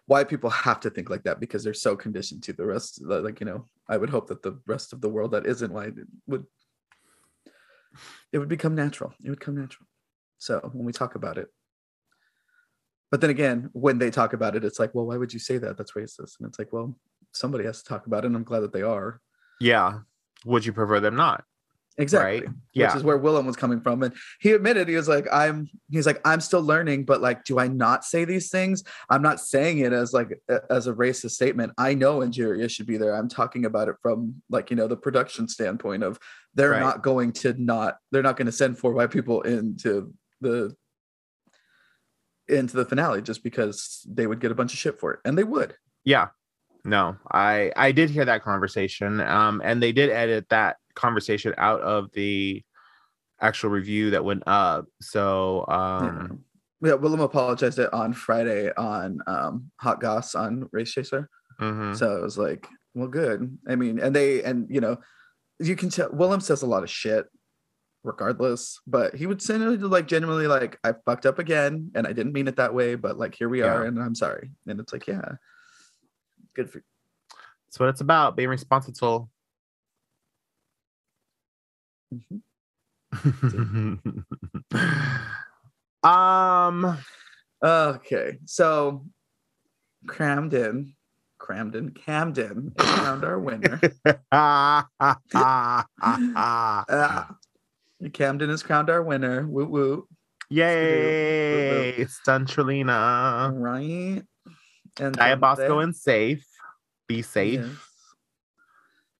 why people have to think like that because they're so conditioned to the rest like you know i would hope that the rest of the world that isn't white would it would become natural. It would come natural. So when we talk about it but then again when they talk about it it's like well why would you say that? That's racist. And it's like well somebody has to talk about it and i'm glad that they are. Yeah. Would you prefer them not? Exactly Right. which is where Willam was coming from. And he admitted he was like, I'm he's like, I'm still learning, but like, do I not say these things? I'm not saying it as like as a racist statement. I know Angeria should be there. I'm talking about it from like, you know, the production standpoint of they're Right. not going to not, they're not going to send four white people into the into the finale just because they would get a bunch of shit for it. And they would. Yeah. No, I I did hear that conversation. Um, and they did edit that conversation out of the actual review that went up. So um yeah. Willam apologized it on Friday on um Hot Goss on Race Chaser. Mhm. So it was like, well, good. I mean, and they and you know, you can tell Willam says a lot of shit, regardless. But he would say it like genuinely like I fucked up again, and I didn't mean it that way, but like here we are, and I'm sorry. And it's like, yeah, good for That's what it's about, being responsible. Mhm. um Okay, so crammed in, crammed in, Camden is crowned our winner. Ah, Camden is crowned our winner. Woo woo. Yay! Stun Trelina. Right. And Diet from Bosco there- and safe. Be safe. Yes.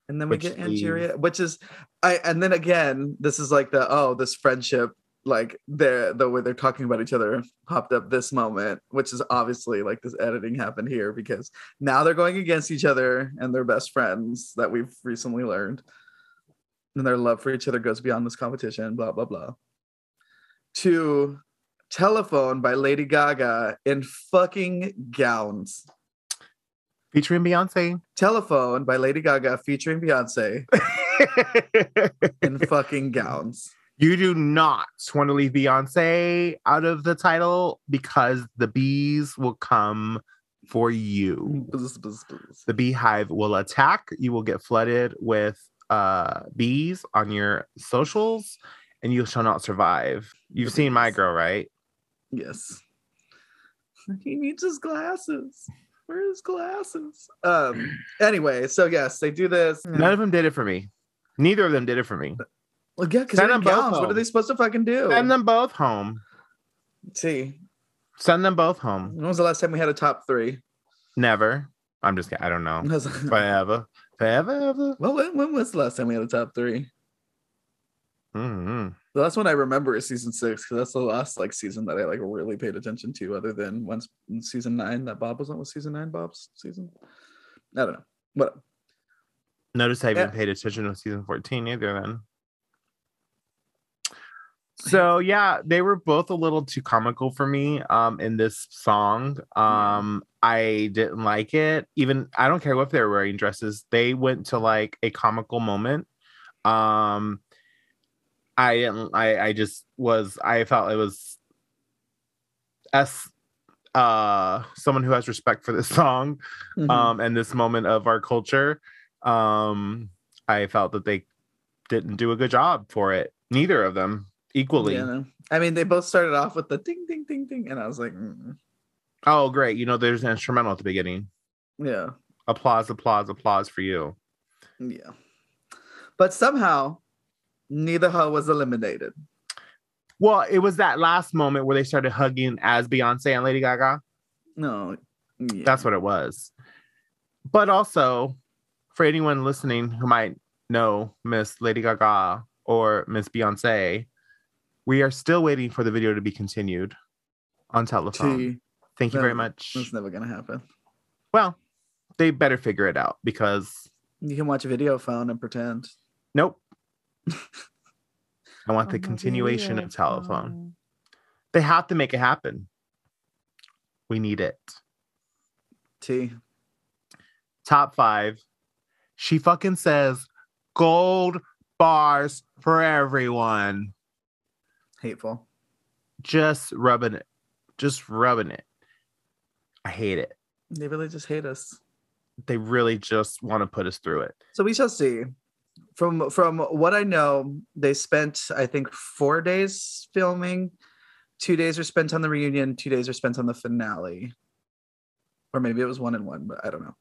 And then we Which get Angeria, which is I and then again, this is like the oh, this friendship, like the the way they're talking about each other popped up this moment, which is obviously like this editing happened here because now they're going against each other and they're best friends that we've recently learned. And their love for each other goes beyond this competition, blah blah blah. To Telephone by Lady Gaga in fucking gowns. Featuring Beyonce. Telephone by Lady Gaga featuring Beyonce in fucking gowns. you do not want to leave Beyonce out of the title because the bees will come for you. Buzz, buzz, buzz. The beehive will attack. You will get flooded with uh bees on your socials and you shall not survive. You've The seen my girl, right? Yes. He needs his glasses. Where his glasses? Um. Anyway, so yes, they do this. None of them did it for me. Neither of them did it for me. Well, yeah, because Send they're in them both gowns. What are they supposed to fucking do? Send them both home. See, Send them both home. when was the last time we had a top three? Never. I'm just kidding. I don't know. Forever. Forever. ever. when, when was the last time we had a top three? Mhm. The last one I remember is season six because that's the last like season that I like really paid attention to, other than once in season nine that Bob was on. with season nine Bob's season? I don't know. What? Notice I even Yeah. paid attention to season 14 either then. So yeah, they were both a little too comical for me um in this song. Um I didn't like it. Even I don't care what they're wearing dresses. They went to like a comical moment. Um I didn't I I just was I felt it was as uh someone who has respect for this song Mhm. um and this moment of our culture. Um i felt that they didn't do a good job for it neither of them equally. Yeah, no. I mean, they both started off with the ding, ding, ding, ding, and I was like, mm, oh great. You know there's an instrumental at the beginning. Yeah, applause applause applause for you. Yeah. But somehow, neither her was eliminated. well it was that last moment where they started hugging as beyonce and lady gaga No, yeah. that's what it was but also for anyone listening who might know miss lady gaga or miss beyonce we are still waiting for the video to be continued on telephone. Thank you very much. That's never gonna happen. Well, they better figure it out because You can watch a video phone and pretend. nope. I want the the continuation video of telephone. They have to make it happen. We need it. T. Top five. She fucking says gold bars for everyone. Hateful. Just rubbing it. Just rubbing it. I hate it. They really just hate us. They really just want to put us through it. So we shall see. From from what I know, they spent I think four days filming. Two days are spent on the reunion. Two days are spent on the finale. Or maybe it was one and one, but I don't know.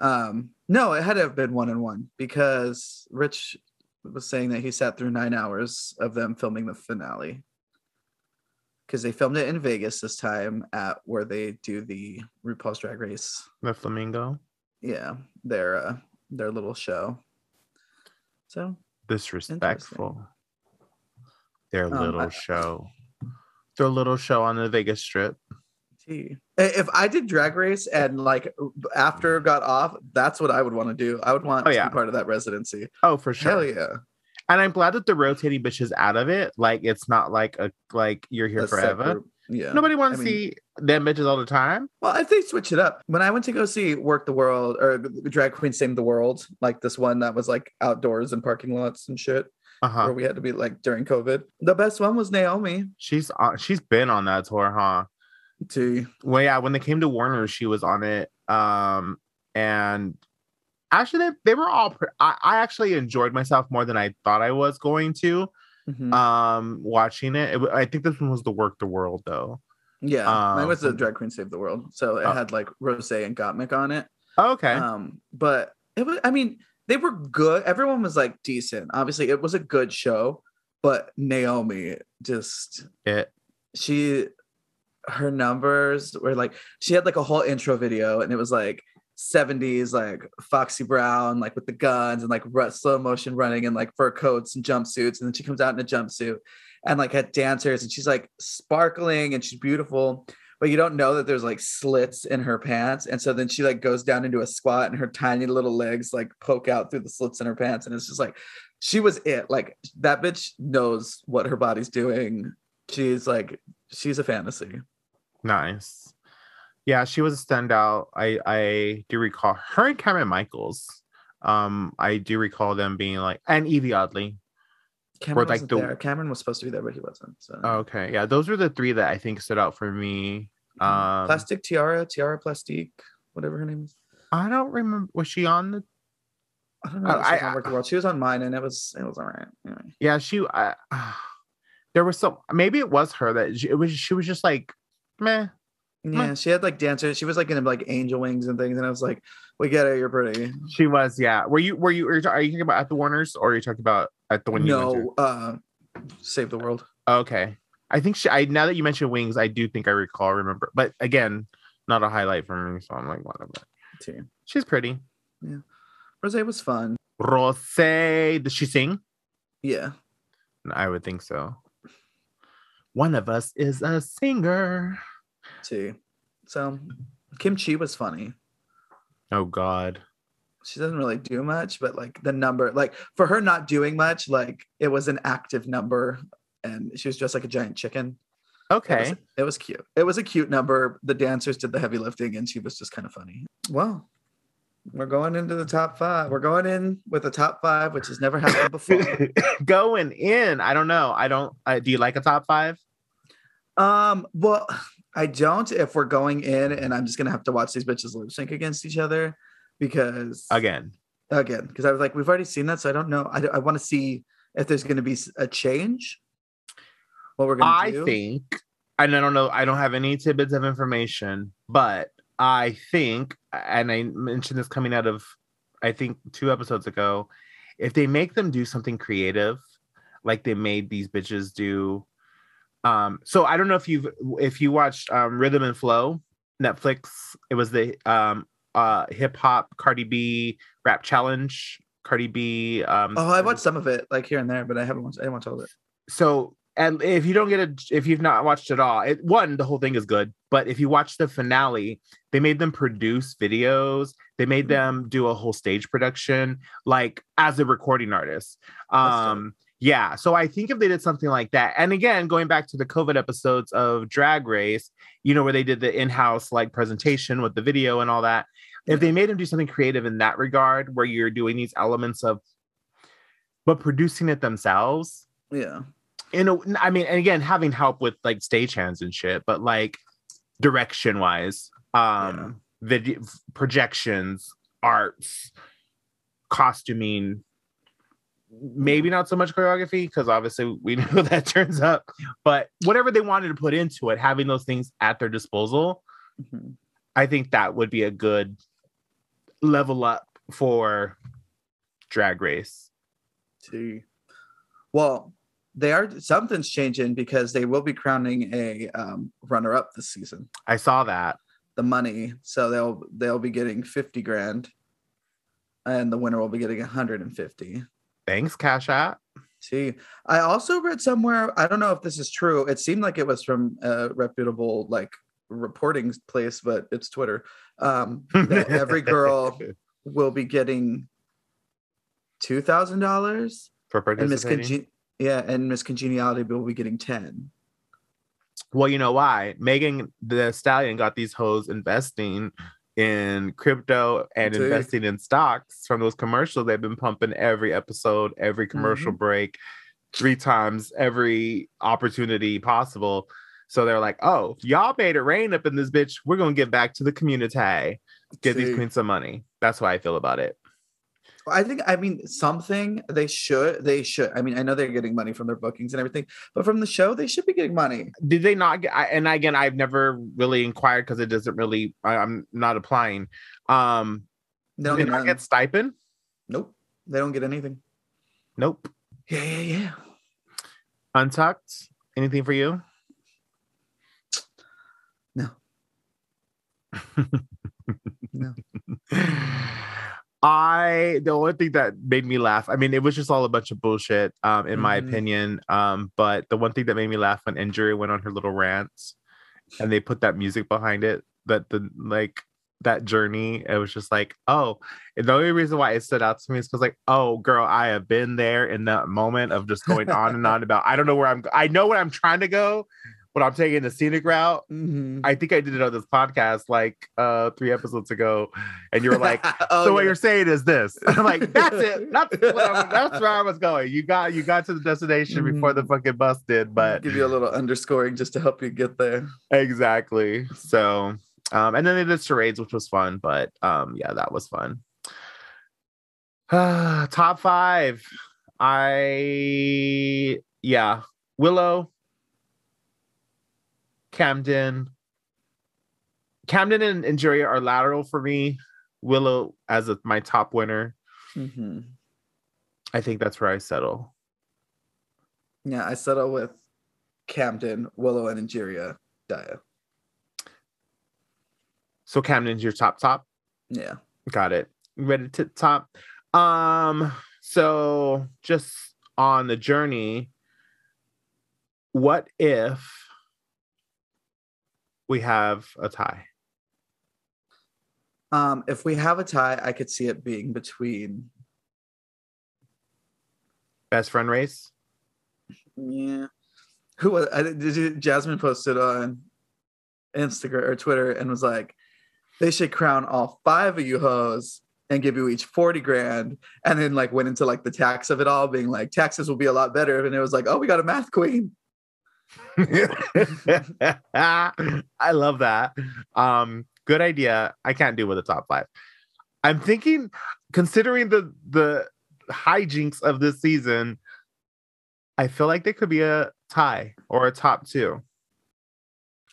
Um, no, it had to have been one and one because Rich was saying that he sat through nine hours of them filming the finale. Because they filmed it in Vegas this time at where they do the RuPaul's Drag Race The flamingo. yeah their uh their little show so disrespectful. Their Um, little I- show. Their little show on the Vegas Strip. gee. If i did drag race and like after got off that's what i would want to do i would want Oh, to yeah. be part of that residency Oh, for sure. hell yeah And I'm glad that the rotating bitch is out of it. Like it's not like a like you're here A forever. Yeah. Nobody wants I to mean- see them bitches all the time. Well, if they switch it up, when I went to go see Werq the World or Drag Queen Save the World, like this one that was like outdoors and parking lots and shit, Uh-huh. where we had to be like during COVID. The best one was Naomi. She's on she's been on that tour, huh? To Well, yeah, when they came to Warner, she was on it. Um, and actually, they, they were all. Pre- I, I actually enjoyed myself more than I thought I was going to. Mhm. Um, watching it, it I think this one was the Werq the World though. yeah, mine was the um, Drag Queen Save the World, so it Oh. had like Rose and Gottmik on it. Okay, Um, but it was. I mean, they were good. Everyone was like decent. Obviously, it was a good show, but Naomi just it. she her numbers were like she had like a whole intro video and it was like 70s like Foxy Brown like with the guns and like slow motion running and like fur coats and jumpsuits and then she comes out in a jumpsuit and like had dancers and she's like sparkling and she's beautiful but you don't know that there's like slits in her pants and so then she like goes down into a squat and her tiny little legs like poke out through the slits in her pants and it's just like she was it like that bitch knows what her body's doing she's like she's a fantasy Nice. Yeah, she was a standout. I I do recall her and Cameron Michaels. Um, I do recall them being like, and Evie Oddly. Cameron like, the- there. Cameron was supposed to be there, but he wasn't. So Okay, yeah, those were the three that I think stood out for me. Um, Plastic Tiara, Tiara Plastique, whatever her name is. I don't remember. Was she on the? I don't know. Oh, if she was I- on Werq the World. She was on mine, and it was it was all right. Anyway. Yeah, she. I, there was some. Maybe it was her that she, it was. She was just like, meh. Yeah, she had like dancers. She was like in like angel wings and things, and I was like, "We get it. You're pretty." She was. Yeah. Were you? Were you? Are you, are you talking about at the Warnors or are you talking about at the one you went to? no, uh, save the world. Okay. I think she I now that you mentioned wings, I do think I recall remember. But again, not a highlight for me. So I'm like, whatever. Too. She's pretty. Yeah, Rose was fun. Rose, did she sing? Yeah, I would think so. One of us is a singer. Too. So Kim Chi was funny. Oh God. She doesn't really do much, but like the number, like for her not doing much, like it was an active number, and she was just like a giant chicken. It Okay. was, it was cute. It was a cute number. The dancers did the heavy lifting, and she was just kind of funny. Well, we're going into the top five. We're going in with the top five, which has never happened before. Going in. I don't know. I don't. Uh, do you like a top five? um, well, I don't. If we're going in, and I'm just gonna have to watch these bitches lip sync against each other, because Again. again, because I was like, we've already seen that, so I don't know. I, I want to see if there's gonna be a change. What we're gonna do. I do. think, and I don't know, I don't have any tidbits of information, but I think, and I mentioned this coming out of, I think, two episodes ago, if they make them do something creative, like they made these bitches do. Um, so I don't know if you've if you watched um Rhythm and Flow, Netflix, it was the um uh hip hop Cardi B rap challenge. Cardi B um Oh, I watched some of it, like here and there, but I haven't watched. I watch all of it. so and if you don't get it, if you've not watched it all it one the whole thing is good but if you watch the finale they made them produce videos they made Mm-hmm. them do a whole stage production like as a recording artist um yeah so i think if they did something like that and again going back to the covid episodes of drag race you know where they did the in-house like presentation with the video and all that if they made them do something creative in that regard where you're doing these elements of but producing it themselves Yeah. You know, I mean, and again, having help with like stagehands and shit, but like direction wise, um, video projections, arts, costuming, maybe not so much choreography because obviously we know that turns up, but whatever they wanted to put into it, having those things at their disposal, Mhm. I think that would be a good level up for Drag Race. See. Well, they are something's changing because they will be crowning a um, runner-up this season. I saw that. The money, so they'll they'll be getting fifty grand, and the winner will be getting 150. Thanks, Cash App. See, I also read somewhere. I don't know if this is true. It seemed like it was from a reputable like reporting place, but it's Twitter. Um, that every girl will be getting two thousand dollars for And participating. Congen- yeah, and Miss Congeniality will be getting 10. Well, you know why? Megan Thee Stallion got these hoes investing in crypto and Dude. investing in stocks from those commercials they've been pumping every episode, every Mm-hmm. commercial break, three times every opportunity possible. So they're like, oh, y'all made it rain up in this bitch. We're gonna give back to the community. Give these queens some money. That's how I feel about it. I think I mean something they should they should. I mean, I know they're getting money from their bookings and everything, but from the show they should be getting money. Did they not get? I, and again, I've never really inquired because it doesn't really. I, I'm not applying. Um, They don't they get, not get stipend? Nope. They don't get anything. Nope. Yeah, yeah, yeah. Untucked. Anything for you? No. No. I the only thing that made me laugh. I mean, it was just all a bunch of bullshit, um, in my Mhm. opinion. Um, but the one thing that made me laugh when Angeria went on her little rants, and they put that music behind it. That the like that journey. It was just like, oh, and the only reason why it stood out to me is because like, oh, girl, I have been there in that moment of just going on and on about. I don't know where I'm. I know where I'm trying to go, but I'm taking the scenic route. Mhm. I think I did it on this podcast like uh three episodes ago, and you were like, oh, "So what you're saying is this?" I'm like, "That's it. That's what I'm, that's where I was going. You got you got to the destination before the Mhm. fucking bus did, but give you a little underscoring just to help you get there. exactly. So, um, and then they did charades, which was fun, but um, yeah, that was fun. Top five. I yeah, Willow, Camden. Camden and, and Juria are lateral for me. Willow as a, my top winner. Mhm. I think that's where I settle. Yeah, I settle with Camden, Willow, and Angeria. Daya. So Camden's your top top. Yeah. Got it. Ready to top. Um, so just on the journey, what if we have a tie? Um, if we have a tie, I could see it being between Best friend race? yeah. Who was I, did you, Jasmine posted on Instagram or Twitter and was like, they should crown all five of you hoes and give you each 40 grand. And then like went into like the tax of it all, being like, taxes will be a lot better. And it was like, oh, we got a math queen. I love that. Um, good idea. I can't do with a top five. I'm thinking, considering the the hijinks of this season, I feel like there could be a tie or a top two.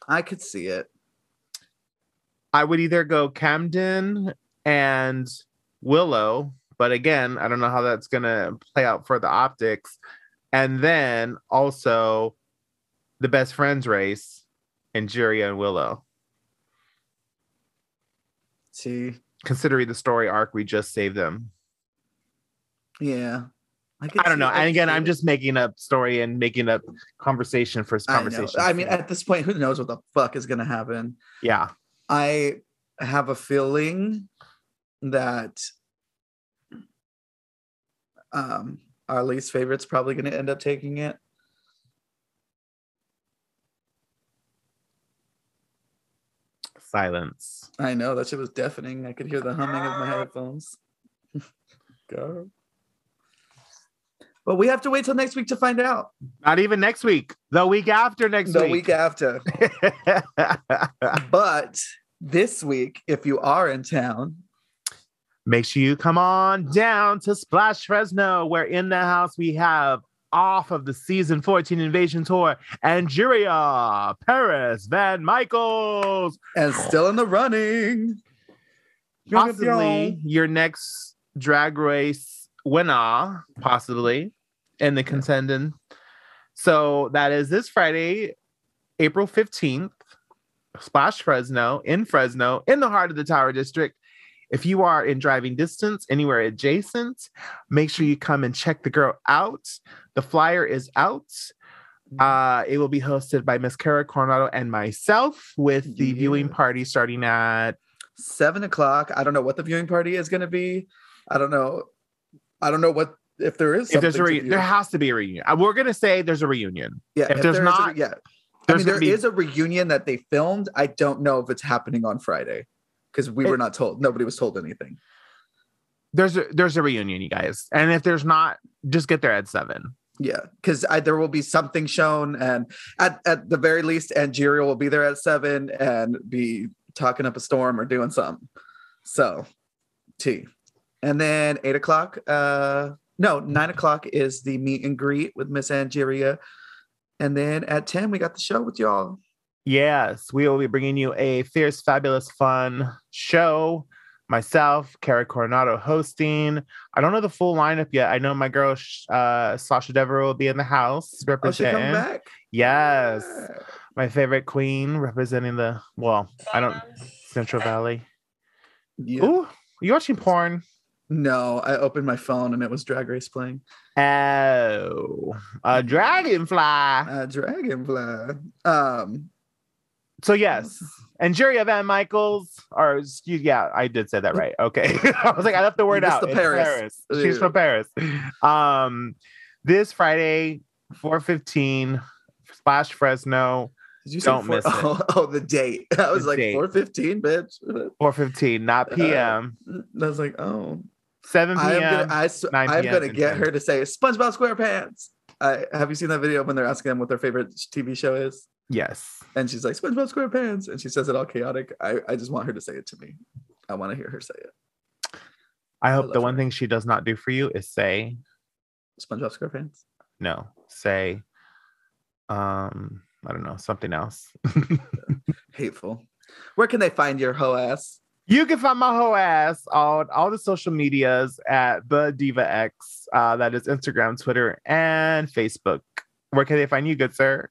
I could see it. I would either go Camden and Willow, but again, I don't know how that's gonna play out for the optics. And then also the best friends race, Angeria and Willow. See, Considering the story arc, we just saved them. yeah. could I don't know. And again, I'm just making up story and making up conversation for I conversation. I mean, at this point, who knows what the fuck is gonna happen? yeah. I have a feeling that um our least favorite's probably gonna end up taking it. Silence. I know that shit was deafening. I could hear the humming of my headphones. Go. But we have to wait till next week to find out. Not even next week. The week after next the week. week after. But this week, if you are in town, Make sure you come on down to Splash Fresno, where in the house we have off of the season 14 invasion tour, Angeria, Paris, Van Michaels, and still in the running. possibly your next drag race winner, possibly in the contending. So that is this Friday, April 15th, Splash Fresno, in Fresno, in the heart of the Tower District. If you are in driving distance, anywhere adjacent, make sure you come and check the girl out. The flyer is out. Uh, it will be hosted by Miss Kara Coronado and myself, with the viewing party starting at seven o'clock. I don't know what the viewing party is going to be. I don't know. I don't know what if there is if there's a something re- there has to be a reunion. Uh, We're gonna say there's a reunion. yeah, if there's there not, yeah. I mean, there be- is a reunion that they filmed. I don't know if it's happening on Friday because we It- were not told. Nobody was told anything. There's a there's a reunion, you guys. And if there's not, just get there at seven. Yeah, because there will be something shown, and at at the very least, Angeria will be there at seven and be talking up a storm or doing something. So, T, and then eight o'clock. Uh, no, nine o'clock is the meet and greet with Miss Angeria, and then at ten we got the show with y'all. Yes, we will be bringing you a fierce, fabulous, fun show. Myself, Kara Coronado hosting. I don't know the full lineup yet. I know my girl uh, Sasha Dever will be in the house Oh, she representing. come back. Yes, Yeah. my favorite queen representing the well, I don't Central Valley. Yeah. Ooh, you watching porn? No, I opened my phone and it was Drag Race playing. Oh, a dragonfly. A Dragonfly. Um, So yes, and Jerry Van Michaels, or excuse, yeah, I did say that right. Okay, I was like, I left the word out. the It's Paris. She's from Paris. Um, this Friday, four fifteen, Splash Fresno, Did you Don't four- miss it. Oh, oh, the date. I was The like four fifteen, bitch. four fifteen, not Uh, PM, I was like, oh, seven I'm PM. gonna, I, s- 9 I'm PM gonna get 10. her to say SpongeBob SquarePants. I have you seen that video when they're asking them what their favorite TV show is, yes, and she's like SpongeBob SquarePants, and she says it all chaotic. I, I just want her to say it to me. I want to hear her say it. I hope love the one her. thing she does not do for you is say SpongeBob SquarePants. no, say, um, I don't know, something else. Hateful. Where can they find your hoe ass? You can find my whole ass on all the social medias at the Diva X. Uh, that is Instagram, Twitter, and Facebook. Where can they find you, good sir?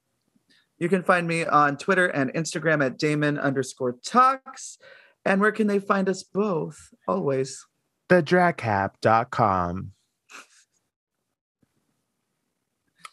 You can find me on Twitter and Instagram at Damen underscore talks. And where can they find us both? Always. Thedragcap.com.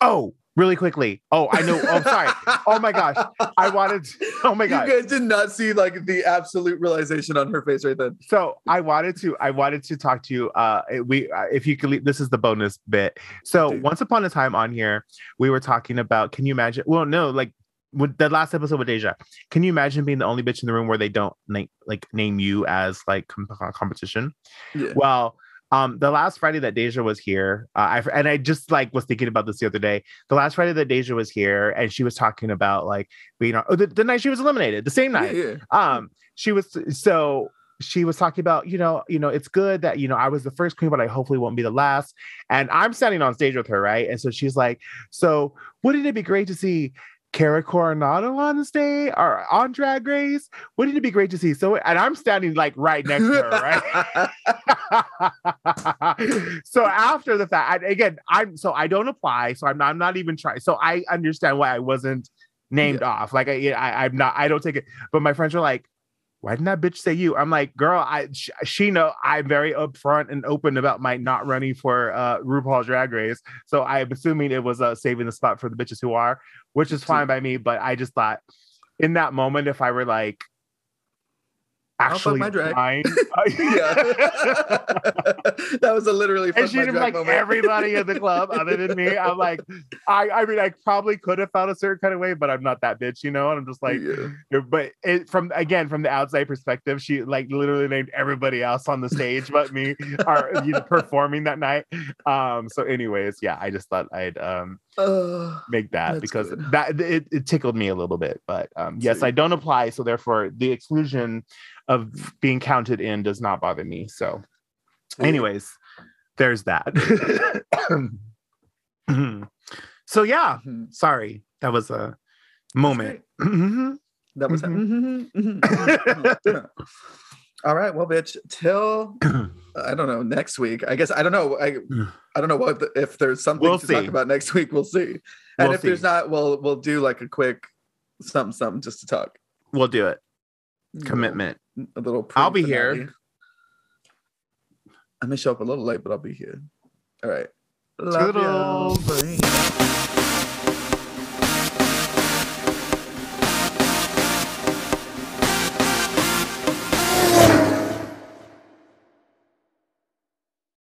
Oh, really quickly. Oh, I know. Oh, sorry. Oh my gosh. I wanted to, oh my god. You guys did not see like the absolute realization on her face right then. so i wanted to i wanted to talk to you uh we uh, if you could leave, this is the bonus bit so Dude. once upon a time on here we were talking about can you imagine well no like with the last episode with deja can you imagine being the only bitch in the room where they don't name like name you as like com- competition Yeah. well um the last friday that deja was here uh, I, and i just like was thinking about this the other day. The last friday that deja was here and she was talking about like being on oh, the, the night she was eliminated the same Yeah, night. yeah. um she was so she was talking about you know you know it's good that you know i was the first queen but i hopefully won't be the last. And i'm standing on stage with her right? And so she's like so wouldn't it be great to see Kara Coronado on the stage or on Drag Race? Wouldn't it be great to see? So, and I'm standing like right next to her, right? so after the fact, I, again, I'm so I don't apply, so I'm not, I'm not even trying. So I understand why I wasn't named off. Like I, I, I'm not, I don't take it. But my friends are like, why didn't that bitch say you? I'm like, girl, I sh- she know I'm very upfront and open about my not running for uh RuPaul's Drag Race. So I'm assuming it was uh saving the spot for the bitches who are, which is fine by me. But I just thought in that moment, if I were like actually my drag. that was a literally and she drag like moment. everybody in the club other than me. I'm like, I, I mean, I probably could have felt a certain kind of way, but I'm not that bitch, you know. And I'm just like, Yeah. but it, from again from the outside perspective, she like literally named everybody else on the stage but me, are you know, performing that night. Um. So, anyways, yeah, I just thought I'd um Ugh. make that because good. that it, it tickled me a little bit. But um, yes, I don't apply, so therefore the exclusion of being counted in does not bother me. So, anyways, there's that. so yeah, sorry, that was a moment. Mhm. That was. Mhm, mhm, mhm. all right. Well, bitch. Till I don't know next week. I guess I don't know. I I don't know what the, if there's something We'll to talk about next week. We'll see. And We'll if there's not, we'll we'll do like a quick something something just to talk. we'll do it. Commitment. A little. I'll be here. I may show up a little late, but I'll be here. All right. Love ya. Toodles. Bye.